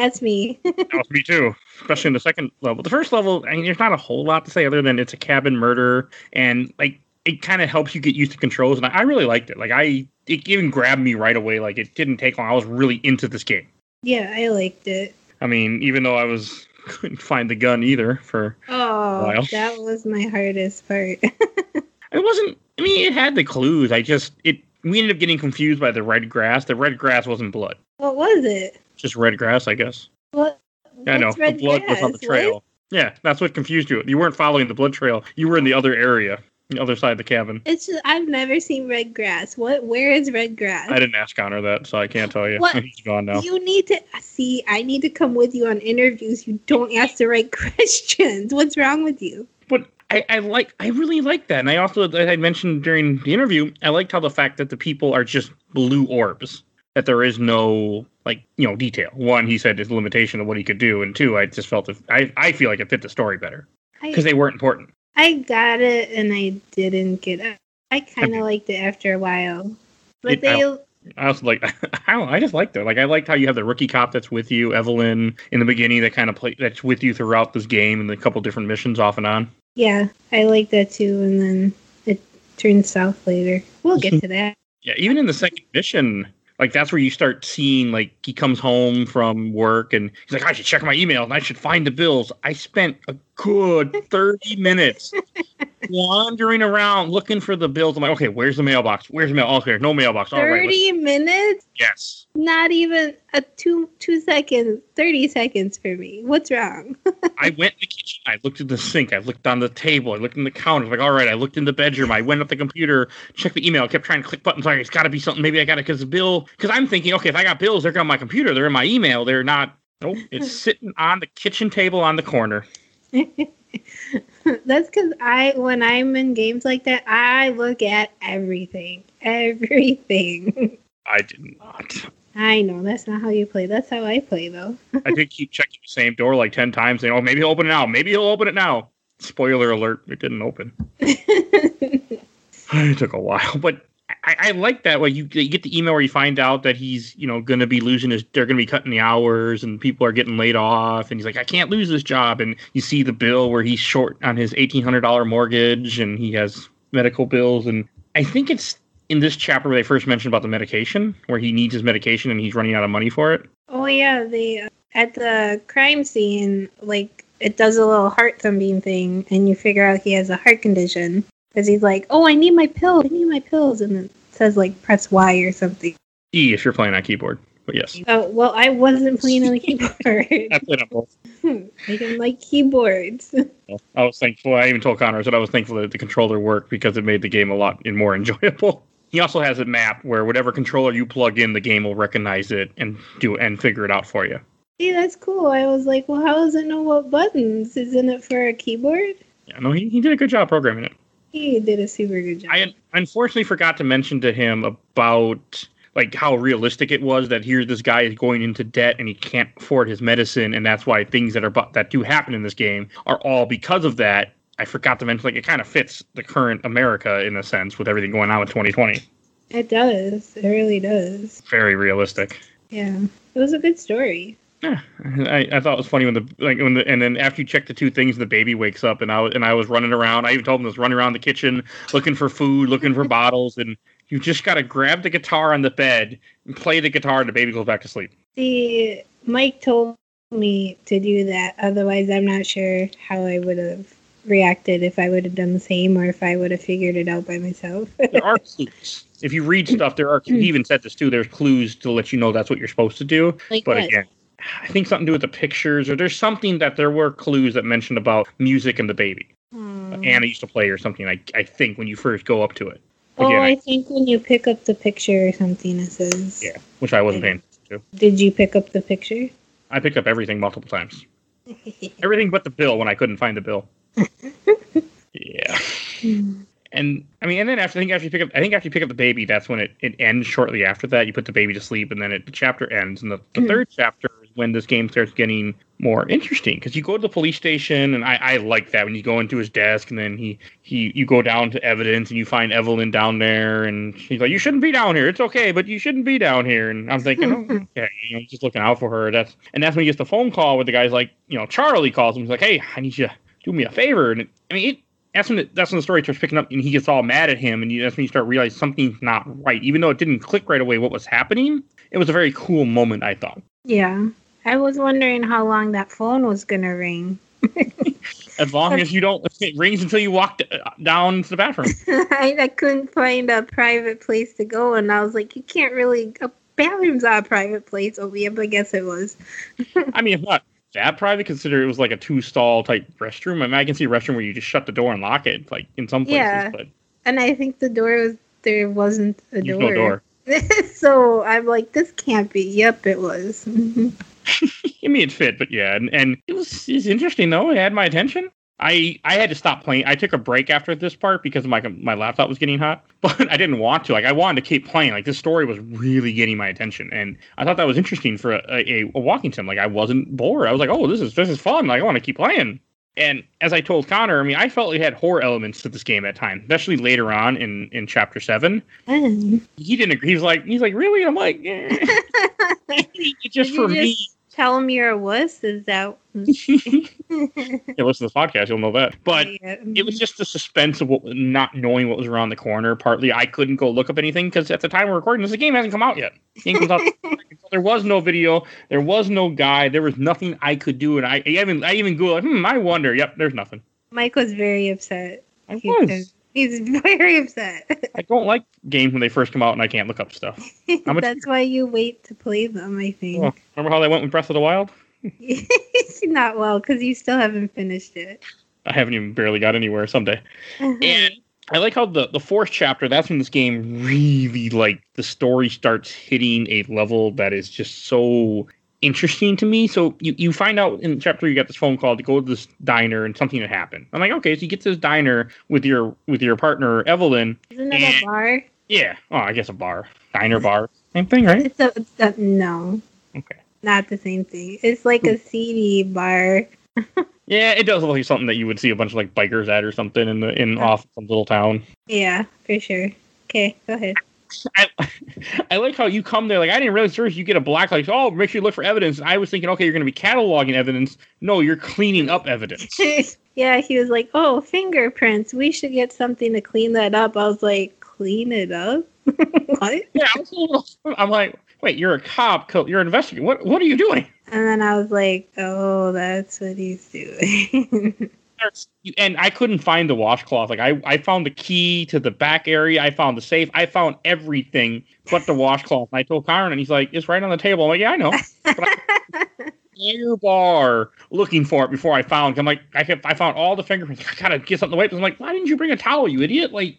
That's me. that was me too, especially in the second level. The first level, I mean, there's not a whole lot to say other than it's a cabin murder and like it kind of helps you get used to controls. And I really liked it. Like, I, it even grabbed me right away. Like, it didn't take long. I was really into this game. Yeah, I liked it. I mean, even though I was couldn't find the gun either for oh, that was my hardest part. it wasn't. I mean, it had the clues. I just it. We ended up getting confused by the red grass. The red grass wasn't blood. What was it? Just red grass, I guess. What I know the blood was on the grass? What? trail. Yeah, that's what confused you. You weren't following the blood trail. You were in the other area, the other side of the cabin. It's just I've never seen red grass. What? Where is red grass? I didn't ask Connor that, so I can't tell you. What? He's gone now. You need to see. I need to come with you on interviews. You don't ask the right questions. What's wrong with you? But I, I like, I really like that, and I also, as I mentioned during the interview, I liked how the fact that the people are just blue orbs. That there is no like you know detail. One, he said his limitation of what he could do, and two, I just felt it, I I feel like it fit the story better because they weren't important. I got it and I didn't get it. I kind of liked it after a while, but It- they. I also like I don't know, I just liked it. Like I liked how you have the rookie cop that's with you, Evelyn, in the beginning that kind of play that's with you throughout this game and a couple different missions off and on. Yeah, I like that too. And then it turns south later. We'll get to that. Yeah, even in the second mission, like that's where you start seeing like he comes home from work and he's like, I should check my email and I should find the bills. I spent a good 30 minutes wandering around looking for the bills. I'm like, okay, where's the mailbox? Where's the mail? Okay, no mailbox. All right. let's- Thirty minutes? Yes. Not even a two two seconds. Thirty seconds for me. What's wrong? I went in the kitchen. I looked at the sink. I looked on the table. I looked in the counter. Like, all right. I looked in the bedroom. I went up the computer, checked the email. I kept trying to click buttons. Like, it's got to be something. Maybe I got it because the bill. Because I'm thinking, okay, if I got bills, they're on my computer. They're in my email. They're not. Nope. It's sitting on the kitchen table on the corner. That's because I, when I'm in games like that, I look at everything. Everything. I did not. I know that's not how you play. That's how I play, though. I did keep checking the same door like ten times, saying, "Oh, maybe he'll open it now. Maybe he'll open it now." Spoiler alert: It didn't open. It took a while, but I, I like that. Way you, you get the email where you find out that he's, you know, going to be losing his. They're going to be cutting the hours, and people are getting laid off, and he's like, "I can't lose this job." And you see the bill where he's short on his eighteen hundred dollar mortgage, and he has medical bills, and I think it's in this chapter where they first mentioned about the medication, where he needs his medication and he's running out of money for it. oh yeah, they at the crime scene, like it does a little heart thumping thing, and you figure out he has a heart condition because he's like, "Oh, I need my pills. I need my pills," and it says like press Y or something. E if you're playing on keyboard, but yes, Oh well, I wasn't playing on the keyboard. I played on both. I didn't like keyboards. I was thankful. I even told Connor that I was thankful that the controller worked because it made the game a lot more enjoyable. He also has a map where whatever controller you plug in, the game will recognize it and do and figure it out for you. Hey, that's cool. I was like, well, how does it know what buttons? Isn't it for a keyboard? Yeah, no, he, he did a good job programming it. He did a super good job. I unfortunately forgot to mention to him about like how realistic it was that here this guy is going into debt and he can't afford his medicine and that's why things that are that do happen in this game are all because of that. I forgot to mention like it kind of fits the current America in a sense with everything going on with 2020. It does. It really does. Very realistic. Yeah. It was a good story. Yeah, I, I thought it was funny when the like when the and then after you check the two things, the baby wakes up and I was and I was running around. I even told him I was running around the kitchen looking for food, looking for bottles, and you just gotta grab the guitar on the bed and play the guitar, and the baby goes back to sleep. See, Mike told me to do that. Otherwise, I'm not sure how I would have reacted if I would have done the same or if I would have figured it out by myself. There are clues. If you read stuff, there are. He even said this too. There's clues to let you know that's what you're supposed to do. like But what? again, I think something to do with the pictures, or there's something that there were clues that mentioned about music and the baby. Hmm. Anna used to play or something. I I think when you first go up to it. oh, Again, I think when you pick up the picture or something, it says. Yeah, which I wasn't paying attention to. Did you pick up the picture? I picked up everything multiple times. Everything but the bill when I couldn't find the bill. yeah. And I mean, and then after I think after you pick up, I think after you pick up the baby, that's when it, it ends. Shortly after that, you put the baby to sleep, and then it, the chapter ends. And the, the Mhm. third chapter when this game starts getting more interesting because you go to the police station, and I, I like that when you go into his desk, and then he he you go down to evidence, and you find Evelyn down there, and she's like, "You shouldn't be down here. It's okay, but you shouldn't be down here." And I'm thinking, oh, okay, you know, just looking out for her. That's and that's when he gets the phone call where the guy's like, you know, Charlie calls him. He's like, "Hey, I need you to do me a favor." And it, I mean, it, that's when it, that's when the story starts picking up, and he gets all mad at him, and you, that's when you start realizing something's not right. Even though it didn't click right away what was happening, it was a very cool moment. I thought. Yeah. I was wondering how long that phone was going to ring. As long as you don't, it rings until you walk uh, down to the bathroom. I, I couldn't find a private place to go, and I was like, you can't really. A bathroom's not a private place. Oh, yeah, but I guess it was. I mean, it's not that private, consider it was like a two stall type restroom. I mean, I can see a restroom where you just shut the door and lock it, like in some places, Yeah. but And I think the door was there wasn't a there's door. no door. so I'm like, this can't be. Yep, it was. I mean, it fit, but yeah, and, and it was it's interesting though. It had my attention. I I had to stop playing. I took a break after this part because my my laptop was getting hot, but I didn't want to. Like I wanted to keep playing. Like this story was really getting my attention, and I thought that was interesting for a, a, a walking sim. Like I wasn't bored. I was like, oh, this is this is fun. Like I want to keep playing. And as I told Connor, I mean, I felt it had horror elements to this game at times, especially later on in in chapter seven. And He didn't agree. He's like, he's like, really? I'm like, eh. just for you me. Tell him you're a wuss. Is that? yeah, listen to this podcast, you'll know that. But it was just the suspense of what, not knowing what was around the corner. Partly, I couldn't go look up anything because at the time we're recording this, the game hasn't come out yet. The game comes out. there was no video, there was no guy. there was nothing I could do, and I, I even I even go, hmm, I wonder. Yep, there's nothing. Mike was very upset. I He was. He's very upset. I don't like games when they first come out and I can't look up stuff. That's why you wait to play them. I think. Oh, remember how they went with Breath of the Wild? Not well because you still haven't finished it. I haven't even barely got anywhere. Someday. And I like how the the fourth chapter. That's when this game really like the story starts hitting a level that is just so interesting to me. So you, you find out in chapter you got this phone call to go to this diner and something had happened. I'm like, okay, so you get to this diner with your with your partner Evelyn. Isn't it and- a bar? Yeah, oh, I guess a bar, diner bar, same thing, right? It's a, it's a no, Okay. not the same thing. It's like a seedy bar. Yeah, it does look like something that you would see a bunch of like bikers at or something in the in off some little town. Yeah, for sure. Okay, go ahead. I, I like how you come there. Like I didn't realize first you get a black light. Oh, make sure you look for evidence. And I was thinking, okay, you're going to be cataloging evidence. No, you're cleaning up evidence. yeah, he was like, "Oh, fingerprints. We should get something to clean that up." I was like, "Clean it up? what?" yeah, I was a little, I'm like, wait, you're a cop. co- You're an investigator. What What are you doing? And then I was like, "Oh, that's what he's doing." And I couldn't find the washcloth. Like I, I found the key to the back area. I found the safe. I found everything but the washcloth. And I told Connor, and he's like, "It's right on the table." I'm like, "Yeah, I know." Air bar looking for it before I found. I'm like, I kept, I found all the fingerprints. I gotta get something to wipe. I'm like, why didn't you bring a towel, you idiot? Like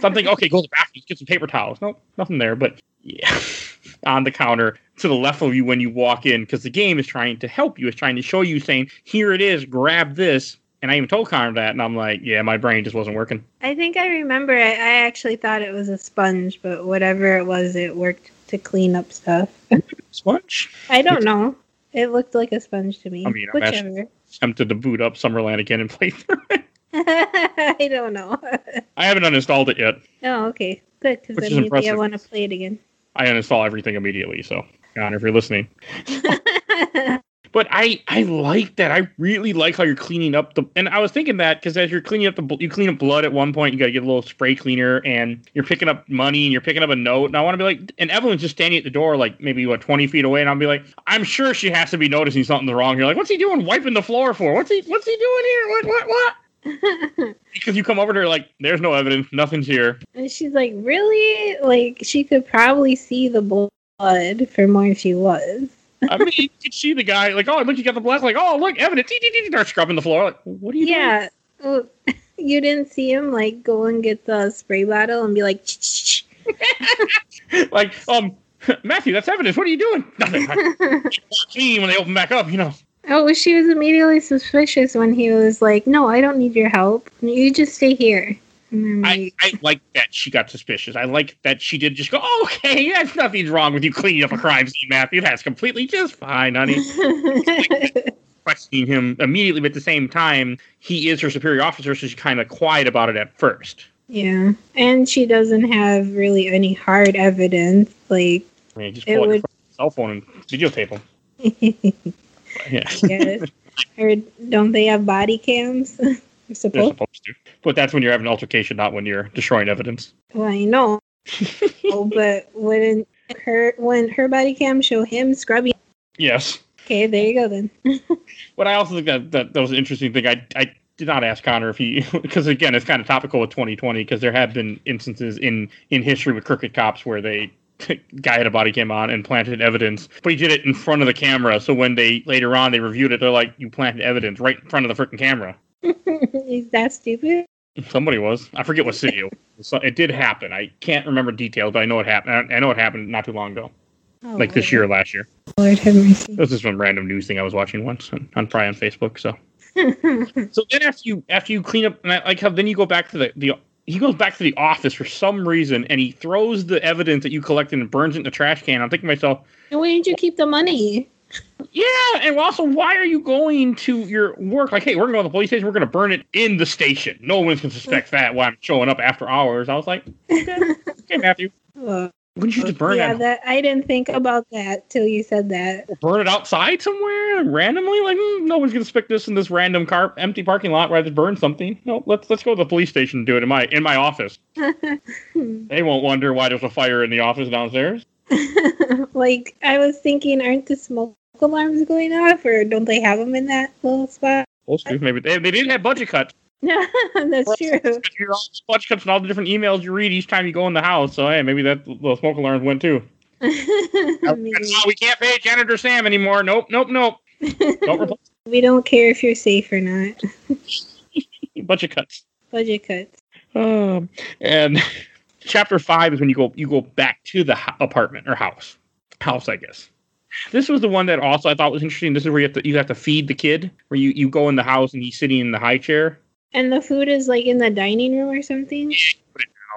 something. Okay, go to the bathroom, get some paper towels. Nope, nothing there. But yeah, on the counter to the left of you when you walk in, because the game is trying to help you. It's trying to show you, saying, "Here it is. Grab this." And I even told Connor that, and I'm like, yeah, my brain just wasn't working. I think I remember. I, I actually thought it was a sponge, but whatever it was, it worked to clean up stuff. Sponge. I don't know. It looked like a sponge to me. I mean, I'm Whichever. Tempted to boot up Summerland again and play through it. I don't know. I haven't uninstalled it yet. oh, okay. Good, because then maybe I want to play it again. I uninstall everything immediately. So, Connor, if you're listening. But I I like that. I really like how you're cleaning up the. And I was thinking that because as you're cleaning up the, you clean up blood at one point. You got to get a little spray cleaner, and you're picking up money, and you're picking up a note. And I want to be like, and Evelyn's just standing at the door, like maybe what 20 feet away, and I'll be like, I'm sure she has to be noticing something's wrong. You're like, what's he doing, wiping the floor for? What's he What's he doing here? What What What? Because you come over to her like, there's no evidence, nothing's here. and she's like, really? Like, she could probably see the blood from where she was. I mean, you could see the guy like, oh, look, you got the black, like, oh, look, evidence. Start scrubbing the floor. Like, what are you doing? Yeah. You didn't see him, like, go and get the spray bottle and be like, like, um, Matthew, that's evidence. What are you doing? Nothing. Clean when they open back up, you know. Oh, she was immediately suspicious when he was like, "No, I don't need your help. You just stay here." I'm I, like, that she got suspicious. I like that she did just go, oh, okay, that's nothing's wrong with you cleaning up a crime scene, Matthew. That's completely just fine, honey. Questioning him immediately, but at the same time, he is her superior officer, so she's kind of quiet about it at first. yeah, and she doesn't have really any hard evidence. Like, I mean, just It pull your would- cell phone and videotape him. Yeah, yes. or don't they have body cams? They're supposed to. But that's when you're having an altercation, not when you're destroying evidence. Well, I know. oh, but wouldn't her when her body cam show him scrubbing? Yes. Okay, there you go then. But I also think that that, that was an interesting thing. I I did not ask Connor if he because again it's kind of topical with 2020 because there have been instances in in history with crooked cops where they guy had a body cam on and planted evidence, but he did it in front of the camera. So when they later on they reviewed it, they're like, "You planted evidence right in front of the freaking camera." Is that stupid? Somebody was. I forget what city it. So it did happen. I can't remember details, but I know it happened. I know it happened not too long ago, Oh, like this year or last year. Lord have mercy. It was just some random news thing I was watching once on, on probably on Facebook. So, so then after you after you clean up, and I like how then you go back to the the he goes back to the office for some reason, and he throws the evidence that you collected and burns it in the trash can. I'm thinking to myself, and where didn't you keep the money? yeah, and also why are you going to your work? Like, hey, we're going to go to the police station. We're going to burn it in the station. No one's going to suspect that while I'm showing up after hours. I was like, okay, okay Matthew, Oh, wouldn't you just burn it? yeah, that? that I didn't think about that till you said that. burn it outside somewhere randomly? Like mm, no one's gonna stick this in this random car empty parking lot where I just burn something. No, let's let's go to the police station and do it in my in my office. They won't wonder why there's a fire in the office downstairs. like I was thinking, aren't the smoke alarms going off, or don't they have them in that little spot? Supposed to, maybe they, they did have budget cuts. That's true. You're all budget cuts and all the different emails you read each time you go in the house. So hey, maybe that the smoke alarms went too. Maybe. Oh, we can't pay janitor Sam anymore. Nope, nope, nope. Don't we don't care if you're safe or not. budget cuts. Budget cuts. Um, and chapter five is when you go you go back to the ho- apartment or house, house, I guess. This was the one that also I thought was interesting. This is where you have to you have to feed the kid, where you you go in the house and he's sitting in the high chair. And the food is like in the dining room or something.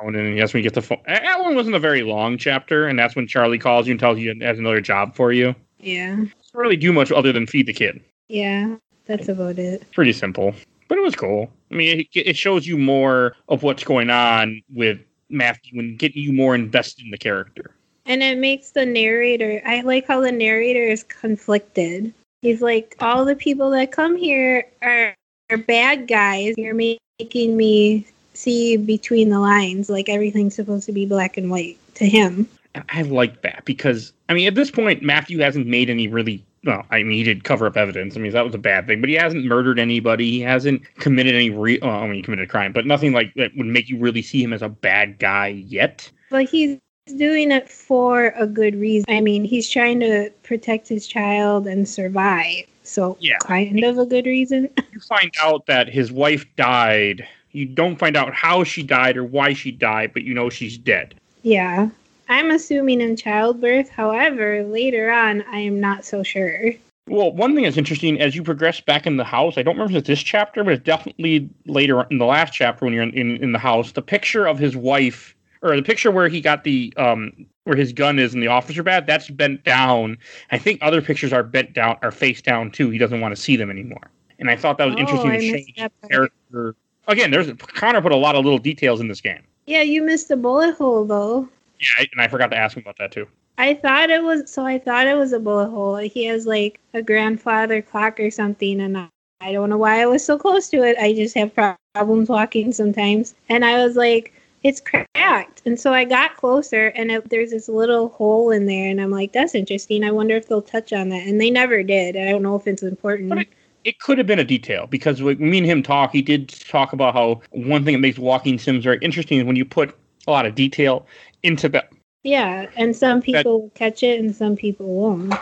And that's when you get the phone. That one wasn't a very long chapter, and that's when Charlie calls you and tells you he has another job for you. Yeah. Doesn't really do much other than feed the kid. Yeah. That's about it. Pretty simple, but it was cool. I mean, it, it shows you more of what's going on with Matthew and getting you more invested in the character. And it makes the narrator, I like how the narrator is conflicted. He's like, all the people that come here are, are bad guys. You're making me see between the lines, like everything's supposed to be black and white to him. I like that because I mean, at this point, Matthew hasn't made any really. Well, I mean, he did cover up evidence. I mean, that was a bad thing, but he hasn't murdered anybody. He hasn't committed any. real. well, oh, I mean, he committed a crime, but nothing like that would make you really see him as a bad guy yet. But he's doing it for a good reason. I mean, he's trying to protect his child and survive. So, Yeah. kind of a good reason. You find out that his wife died. You don't find out how she died or why she died, but you know she's dead. yeah. I'm assuming in childbirth. However, later on, I am not so sure. Well, one thing that's interesting as you progress back in the house, I don't remember if it's this chapter, but it's definitely later in the last chapter when you're in, in, in the house. The picture of his wife, or the picture where he got the um where his gun is in the officer bag, that's bent down. I think other pictures are bent down, are face down too. He doesn't want to see them anymore. And I thought that was Oh, interesting I to change character. Again, there's Connor put a lot of little details in this game. Yeah, you missed the bullet hole though. Yeah, I- and I forgot to ask him about that too. I thought it was so. I thought it was a bullet hole. He has like a grandfather clock or something, and I, I don't know why I was so close to it. I just have problems walking sometimes, and I was like, it's cracked. And so I got closer, and it, there's this little hole in there, and I'm like, that's interesting. I wonder if they'll touch on that, and they never did. I don't know if it's important. But it- it could have been a detail because when me and him talk, he did talk about how one thing that makes walking sims very interesting is when you put a lot of detail into the. yeah, and some people will catch it, and some people won't.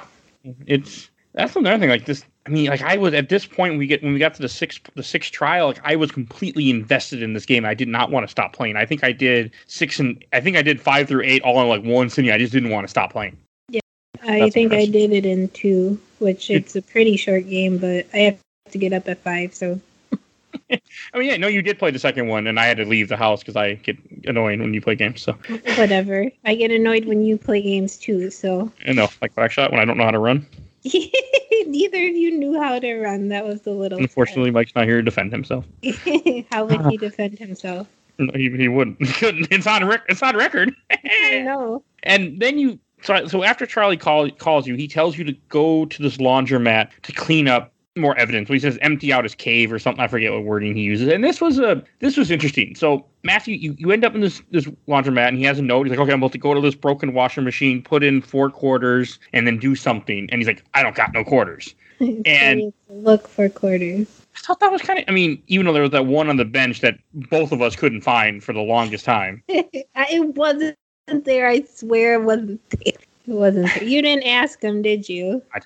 It's that's another thing. Like this, I mean, like I was at this point when we get when we got to the sixth the sixth trial, like I was completely invested in this game. I did not want to stop playing. I think I did six and I think I did five through eight all in like one sitting. I just didn't want to stop playing. Yeah, I That's think I did it in two, which it's a pretty short game, but I have to get up at five, so I mean, yeah, no, you did play the second one, and I had to leave the house because I get annoying when you play games. So whatever. I get annoyed when you play games too, so I know, like Backshot, when I don't know how to run. neither of you knew how to run. That was the little. Unfortunately, Mike's not here to defend himself. how would he defend himself? No, he, he wouldn't. He couldn't. It's on rec- It's on record. I know. and then you so, so after Charlie call, calls you, he tells you to go to this laundromat to clean up more evidence. He says empty out his cave or something. I forget what wording he uses. And this was a this was interesting. So Matthew, you, you end up in this this laundromat and he has a note. He's like, okay, I'm about to go to this broken washer machine, put in four quarters, and then do something. And he's like, I don't got no quarters. And- you have to look for quarters. I thought that was kind of. I mean, even though there was that one on the bench that both of us couldn't find for the longest time. It wasn't there. I swear it wasn't there. It wasn't there. You didn't ask him, did you? I-.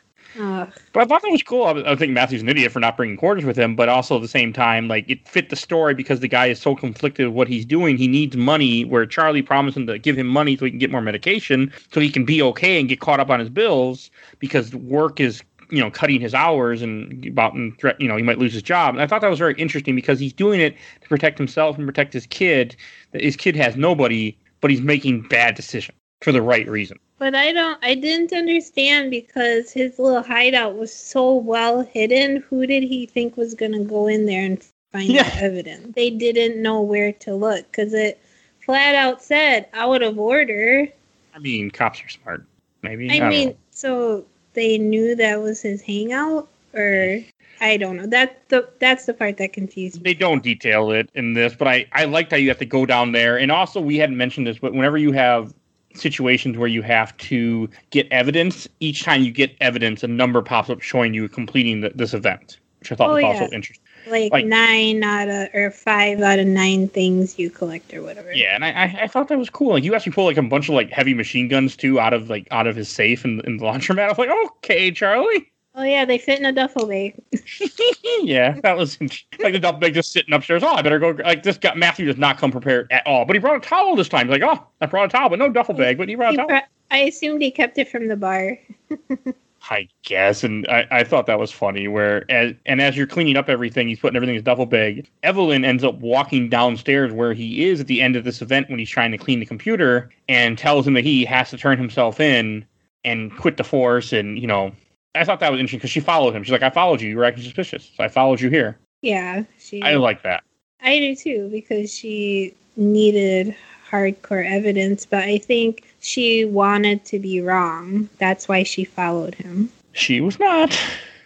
But I thought that was cool. I, was- I think Matthew's an idiot for not bringing quarters with him, but also at the same time, like it fit the story because the guy is so conflicted with what he's doing. He needs money. Where Charlie promised him to give him money so he can get more medication, so he can be okay and get caught up on his bills because work is you know cutting his hours and about and threat you know he might lose his job. And I thought that was very interesting because he's doing it to protect himself and protect his kid. His kid has nobody, but he's making bad decisions for the right reason. But I don't. I didn't understand because his little hideout was so well hidden. Who did he think was gonna go in there and find Yeah. the evidence? They didn't know where to look because it flat out said out of order. I mean, cops are smart. Maybe I don't mean, know. so they knew that was his hangout, or I don't know. That's the that's the part that confused me. they don't detail it in this, but I I liked how you have to go down there, and also we hadn't mentioned this, but whenever you have situations where you have to get evidence, each time you get evidence, a number pops up showing you completing the, this event, which I thought Oh, was yeah. also interesting. Like, like- nine out of or five out of nine things you collect or whatever. Yeah, and I, I I thought that was cool. Like you actually pull like a bunch of like heavy machine guns too out of like out of his safe in, in the laundromat. I was like, okay, Charlie. Oh yeah, they fit in a duffel bag. yeah, that was like the duffel bag just sitting upstairs. Oh, I better go. Like this guy Matthew does not come prepared at all, but he brought a towel this time. He's like, oh, I brought a towel, but no duffel bag. But he brought a towel. I assumed he kept it from the bar. I guess, and I, I thought that was funny. Where as and as you're cleaning up everything, he's putting everything in his duffel bag. Evelyn ends up walking downstairs where he is at the end of this event when he's trying to clean the computer, and tells him that he has to turn himself in and quit the force. And you know, I thought that was interesting because she followed him. She's like, "I followed you. You were acting suspicious, so I followed you here." Yeah, she. I like that. I do too because she needed hardcore evidence, but I think she wanted to be wrong. That's why she followed him. She was not.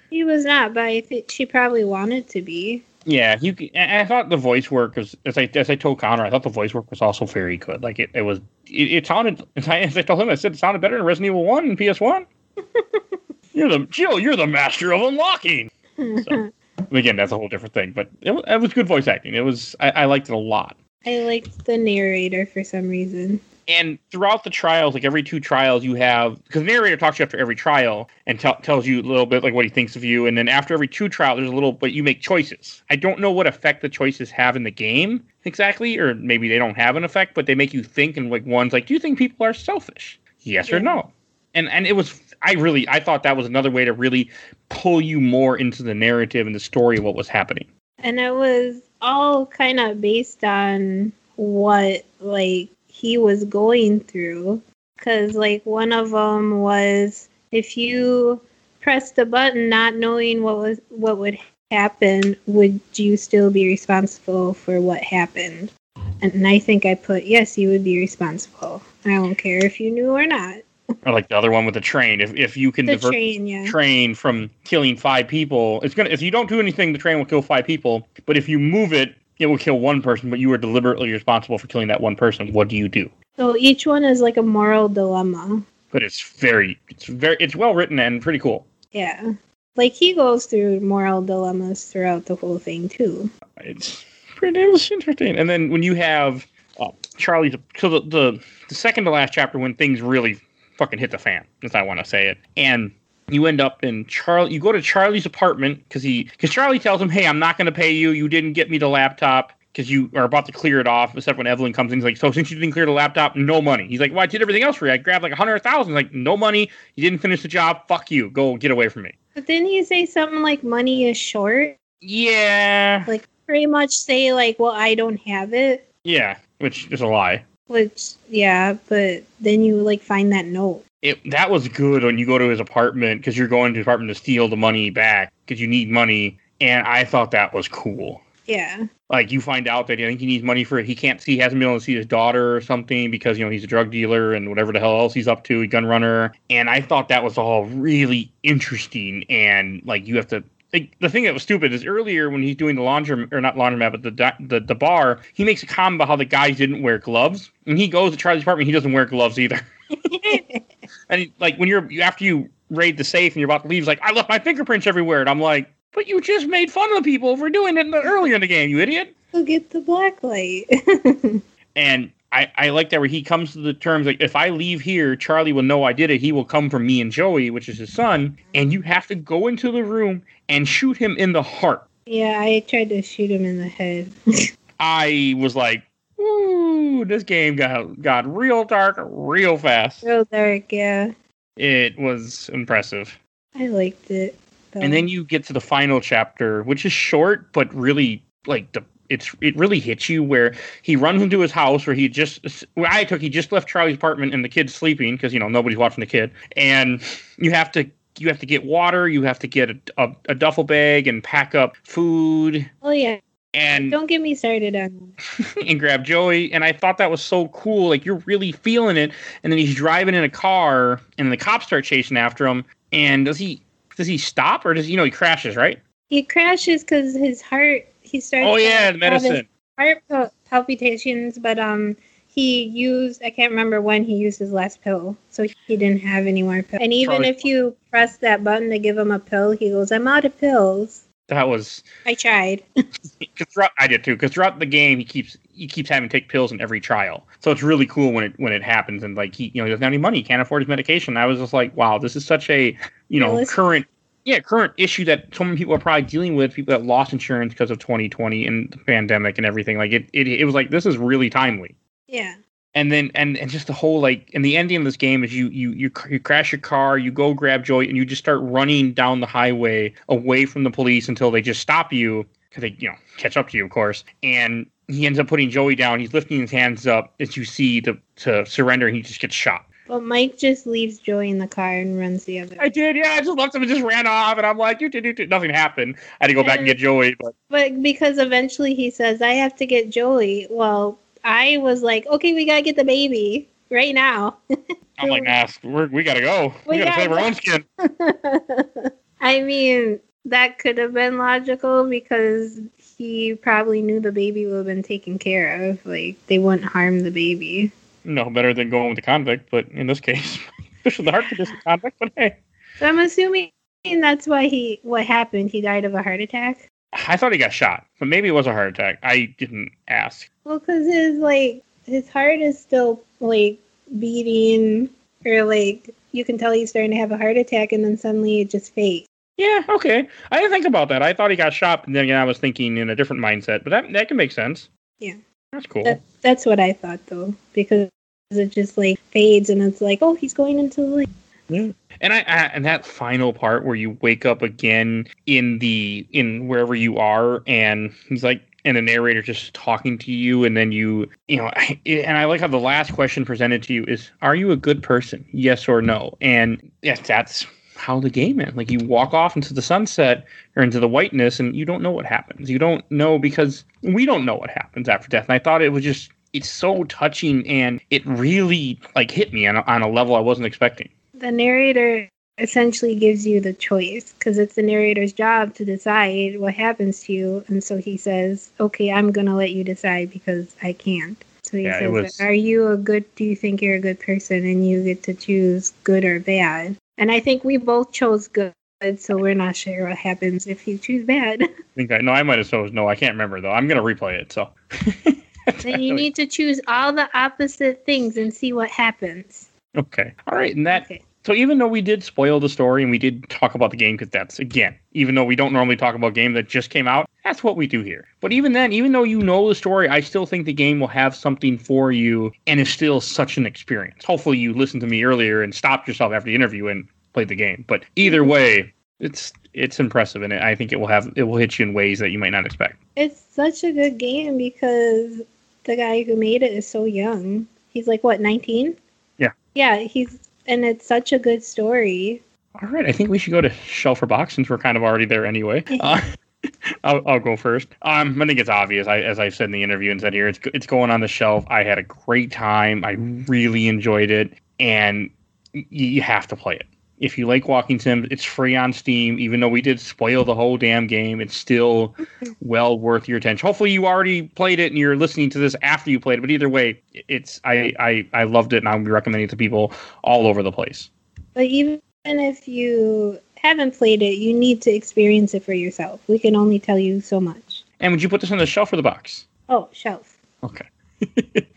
He was not, but I think she probably wanted to be. Yeah, you. I thought the voice work was as I as I told Connor. I thought the voice work was also very good. Like it, it was. It, it sounded as I, as I told him. I said it sounded better than Resident Evil One and PS One. you're the Jill. You're the master of unlocking. So- Again, that's a whole different thing. But it, it was good voice acting. It was. I, I liked it a lot. I liked the narrator for some reason. And throughout the trials, like every two trials, you have because the narrator talks to you after every trial and tell tells you a little bit like what he thinks of you, and then after every two trials, there's a little, but you make choices. I don't know what effect the choices have in the game exactly, or maybe they don't have an effect, but they make you think. And like one's like, do you think people are selfish? Yes or no? And and it was I really I thought that was another way to really pull you more into the narrative and the story of what was happening. And it was all kind of based on what like he was going through cuz like one of them was if you pressed the button not knowing what was what would happen, would you still be responsible for what happened? And I think I put yes, you would be responsible. I don't care if you knew or not. Or like the other one with the train. If if you can The divert train, yeah. train from killing five people. It's gonna if you don't do anything, the train will kill five people. But if you move it, it will kill one person. But you are deliberately responsible for killing that one person. What do you do? So each one is like a moral dilemma. But it's very, it's very, it's well written and pretty cool. Yeah. Like he goes through moral dilemmas throughout the whole thing too. It's pretty interesting. And then when you have uh, Charlie's, so the, the the second to last chapter when things really fucking hit the fan, as I want to say it, and you end up in Charlie. You go to Charlie's apartment because he because Charlie tells him, "Hey, I'm not going to pay you. You didn't get me the laptop." Because you are about to clear it off, except when Evelyn comes in, he's like, "So since you didn't clear the laptop, no money." He's like, "Well, I did everything else for you. I grabbed like a hundred thousand. Like, no money. You didn't finish the job. Fuck you. Go get away from me." But then you say something like money is short. Yeah, Like pretty much say like, well, I don't have it. yeah, which is a lie. Which yeah, but then you like find that note. it that was good when you go to his apartment because you're going to his apartment to steal the money back because you need money and i thought that was cool Yeah. like you find out that i think he needs money for he can't see he hasn't been able to see his daughter or something because you know he's a drug dealer and whatever the hell else he's up to a gun runner and i thought that was all really interesting and like you have to like, the thing that was stupid is earlier when he's doing the laundry or not laundromat but the, the the bar he makes a comment about how the guys didn't wear gloves and he goes to charlie's apartment he doesn't wear gloves either and like when you're after you raid the safe and you're about to leave, he's like, I left my fingerprints everywhere. And I'm like, but you just made fun of the people for doing it in the, earlier in the game, you idiot. Go get the black light. And I, I like that where he comes to the terms like if I leave here, Charlie will know I did it. He will come for me and Joey, which is his son, and you have to go into the room and shoot him in the heart. Yeah, I tried to shoot him in the head. I was like, ooh, this game got got real dark real fast. Real dark, yeah. It was impressive. I liked it. though. And then you get to the final chapter, which is short but really like the it's it really hits you where he runs into his house where he just where I took he just left Charlie's apartment and the kid's sleeping because you know nobody's watching the kid and you have to you have to get water you have to get a, a, a duffel bag and pack up food oh yeah, and don't get me started on. and grab Joey. And I thought that was so cool. Like you're really feeling it. And then he's driving in a car, and the cops start chasing after him. And does he does he stop or does you know he crashes right? He crashes because his heart. He starts. Oh yeah, to the his medicine. Heart pal- palpitations, but um, he used. I can't remember when he used his last pill, so he didn't have any more pills. And even Probably- if you press that button to give him a pill, he goes, "I'm out of pills." That was I tried. throughout, I did too. Because throughout the game, he keeps he keeps having to take pills in every trial. So it's really cool when it when it happens. And like he you know he doesn't have any money, he can't afford his medication. I was just like, wow, this is such a you know Realistic. current yeah current issue that so many people are probably dealing with. People that lost insurance because of 2020 and the pandemic and everything. Like it it, it was like this is really timely. Yeah. and then and and just the whole like and the ending of this game is you you you, you crash your car you go grab joey and you just start running down the highway away from the police until they just stop you because they you know catch up to you of course and he ends up putting joey down he's lifting his hands up as you see to to surrender and he just gets shot But Mike just leaves Joey in the car and runs the other. i did yeah i just left him and just ran off and i'm like you did you nothing happened i had to go back and get joey but But because eventually he says, I have to get Joey. Well, I was like, okay, we got to get the baby right now. i'm like nah we're, we gotta go we, We gotta save our gotta own skin I mean, that could have been logical because he probably knew the baby would have been taken care of. Like, they wouldn't harm the baby. No better than going with the convict but in this case especially the heart condition convict but hey So I'm assuming that's why he, what happened. He died of a heart attack. I thought he got shot, but maybe it was a heart attack. I didn't ask. Well, because his, like, his heart is still, like, beating, or, like, you can tell he's starting to have a heart attack, and then suddenly it just fades. Yeah, okay. I didn't think about that. I thought he got shot, and then again, I was thinking in a different mindset. But that that can make sense. Yeah. That's cool. That, that's what I thought, though, because it just, like, fades, and it's like, oh, he's going into the light. And I, I and that final part where you wake up again in the in wherever you are, and he's like, and the narrator just talking to you, and then you, you know, and I like how the last question presented to you is, "Are you a good person? Yes or no?" And yes, that's how the game ends. Like you walk off into the sunset or into the whiteness, and you don't know what happens. You don't know because we don't know what happens after death. And I thought it was just. It's so touching, and it really like hit me on a, on a level I wasn't expecting. The narrator essentially gives you the choice because it's the narrator's job to decide what happens to you. And so he says, okay, I'm going to let you decide because I can't. So he Yeah, says, was- are you a good, do you think you're a good person? And you get to choose good or bad. And I think we both chose good. So we're not sure what happens if you choose bad. I think I no, I might have chose no. I can't remember though. I'm gonna replay it. So then you need to choose all the opposite things and see what happens. okay. All right, and that Okay. So even though we did spoil the story and we did talk about the game because that's again, even though we don't normally talk about game that just came out, that's what we do here. But even then, even though you know the story, I still think the game will have something for you and is still such an experience. Hopefully, you listened to me earlier and stopped yourself after the interview and played the game. But either way, it's it's impressive and I think it will have it will hit you in ways that you might not expect. It's such a good game because the guy who made it is so young. He's like what, 19? Yeah. Yeah, he's and it's such a good story. All right, I think we should go to shelf or box since we're kind of already there anyway. Uh, I'll, I'll go first. Um, I think it's obvious. I, as I said in the interview and said here, it's it's going on the shelf. I had a great time. I really enjoyed it, and y- you have to play it. If you like walking sims, it's free on Steam. Even though we did spoil the whole damn game, it's still well worth your attention. Hopefully, you already played it and you're listening to this after you played it. But either way, it's I I, I loved it, and I'm recommending it to people all over the place. But even if you haven't played it, you need to experience it for yourself. We can only tell you so much. And would you put this on the shelf or the box? Oh, shelf. Okay.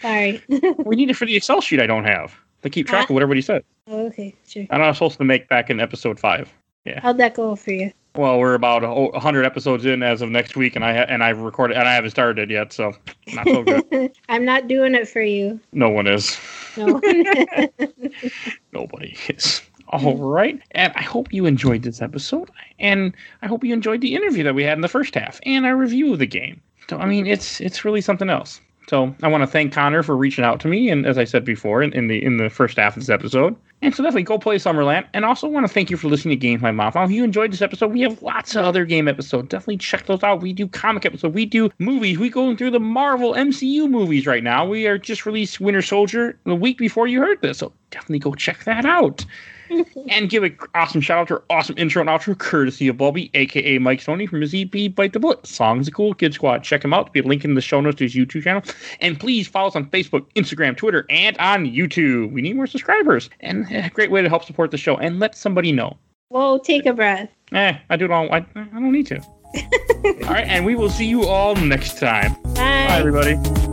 Sorry. we need it for the Excel sheet I don't have to keep track of what everybody said. Oh, okay, sure. And I was supposed to make back in episode five. Yeah. How'd that go for you? Well, we're about a hundred episodes in as of next week, and I ha- and I've recorded and I haven't started it yet, so not so good. I'm not doing it for you. no one is. No. one. Nobody is. All right. And I hope you enjoyed this episode. And I hope you enjoyed the interview that we had in the first half and our review of the game. So, I mean, it's it's really something else. So I want to thank Connor for reaching out to me, and as I said before, in, in the in the first half of this episode. And so definitely go play Summerland. And also want to thank you for listening to Games My. Now, if you enjoyed this episode, we have lots of other game episodes. Definitely check those out. We do comic episodes. We do movies. We go through the Marvel MCU movies right now. We are just released Winter Soldier the week before you heard this. So definitely go check that out and give an awesome shout out to our awesome intro and outro courtesy of Bulby, aka Mike Stoney from his EP Bite the Bullet. Songs are cool, Kid Squad. Check him out. There'll be a link in the show notes to his YouTube channel. And please follow us on Facebook, Instagram, Twitter, and on YouTube. We need more subscribers. And a great way to help support the show and let somebody know. Whoa, take a breath. Eh, I do it all. I, I don't need to. all right, and we will see you all next time. Bye, Bye. everybody.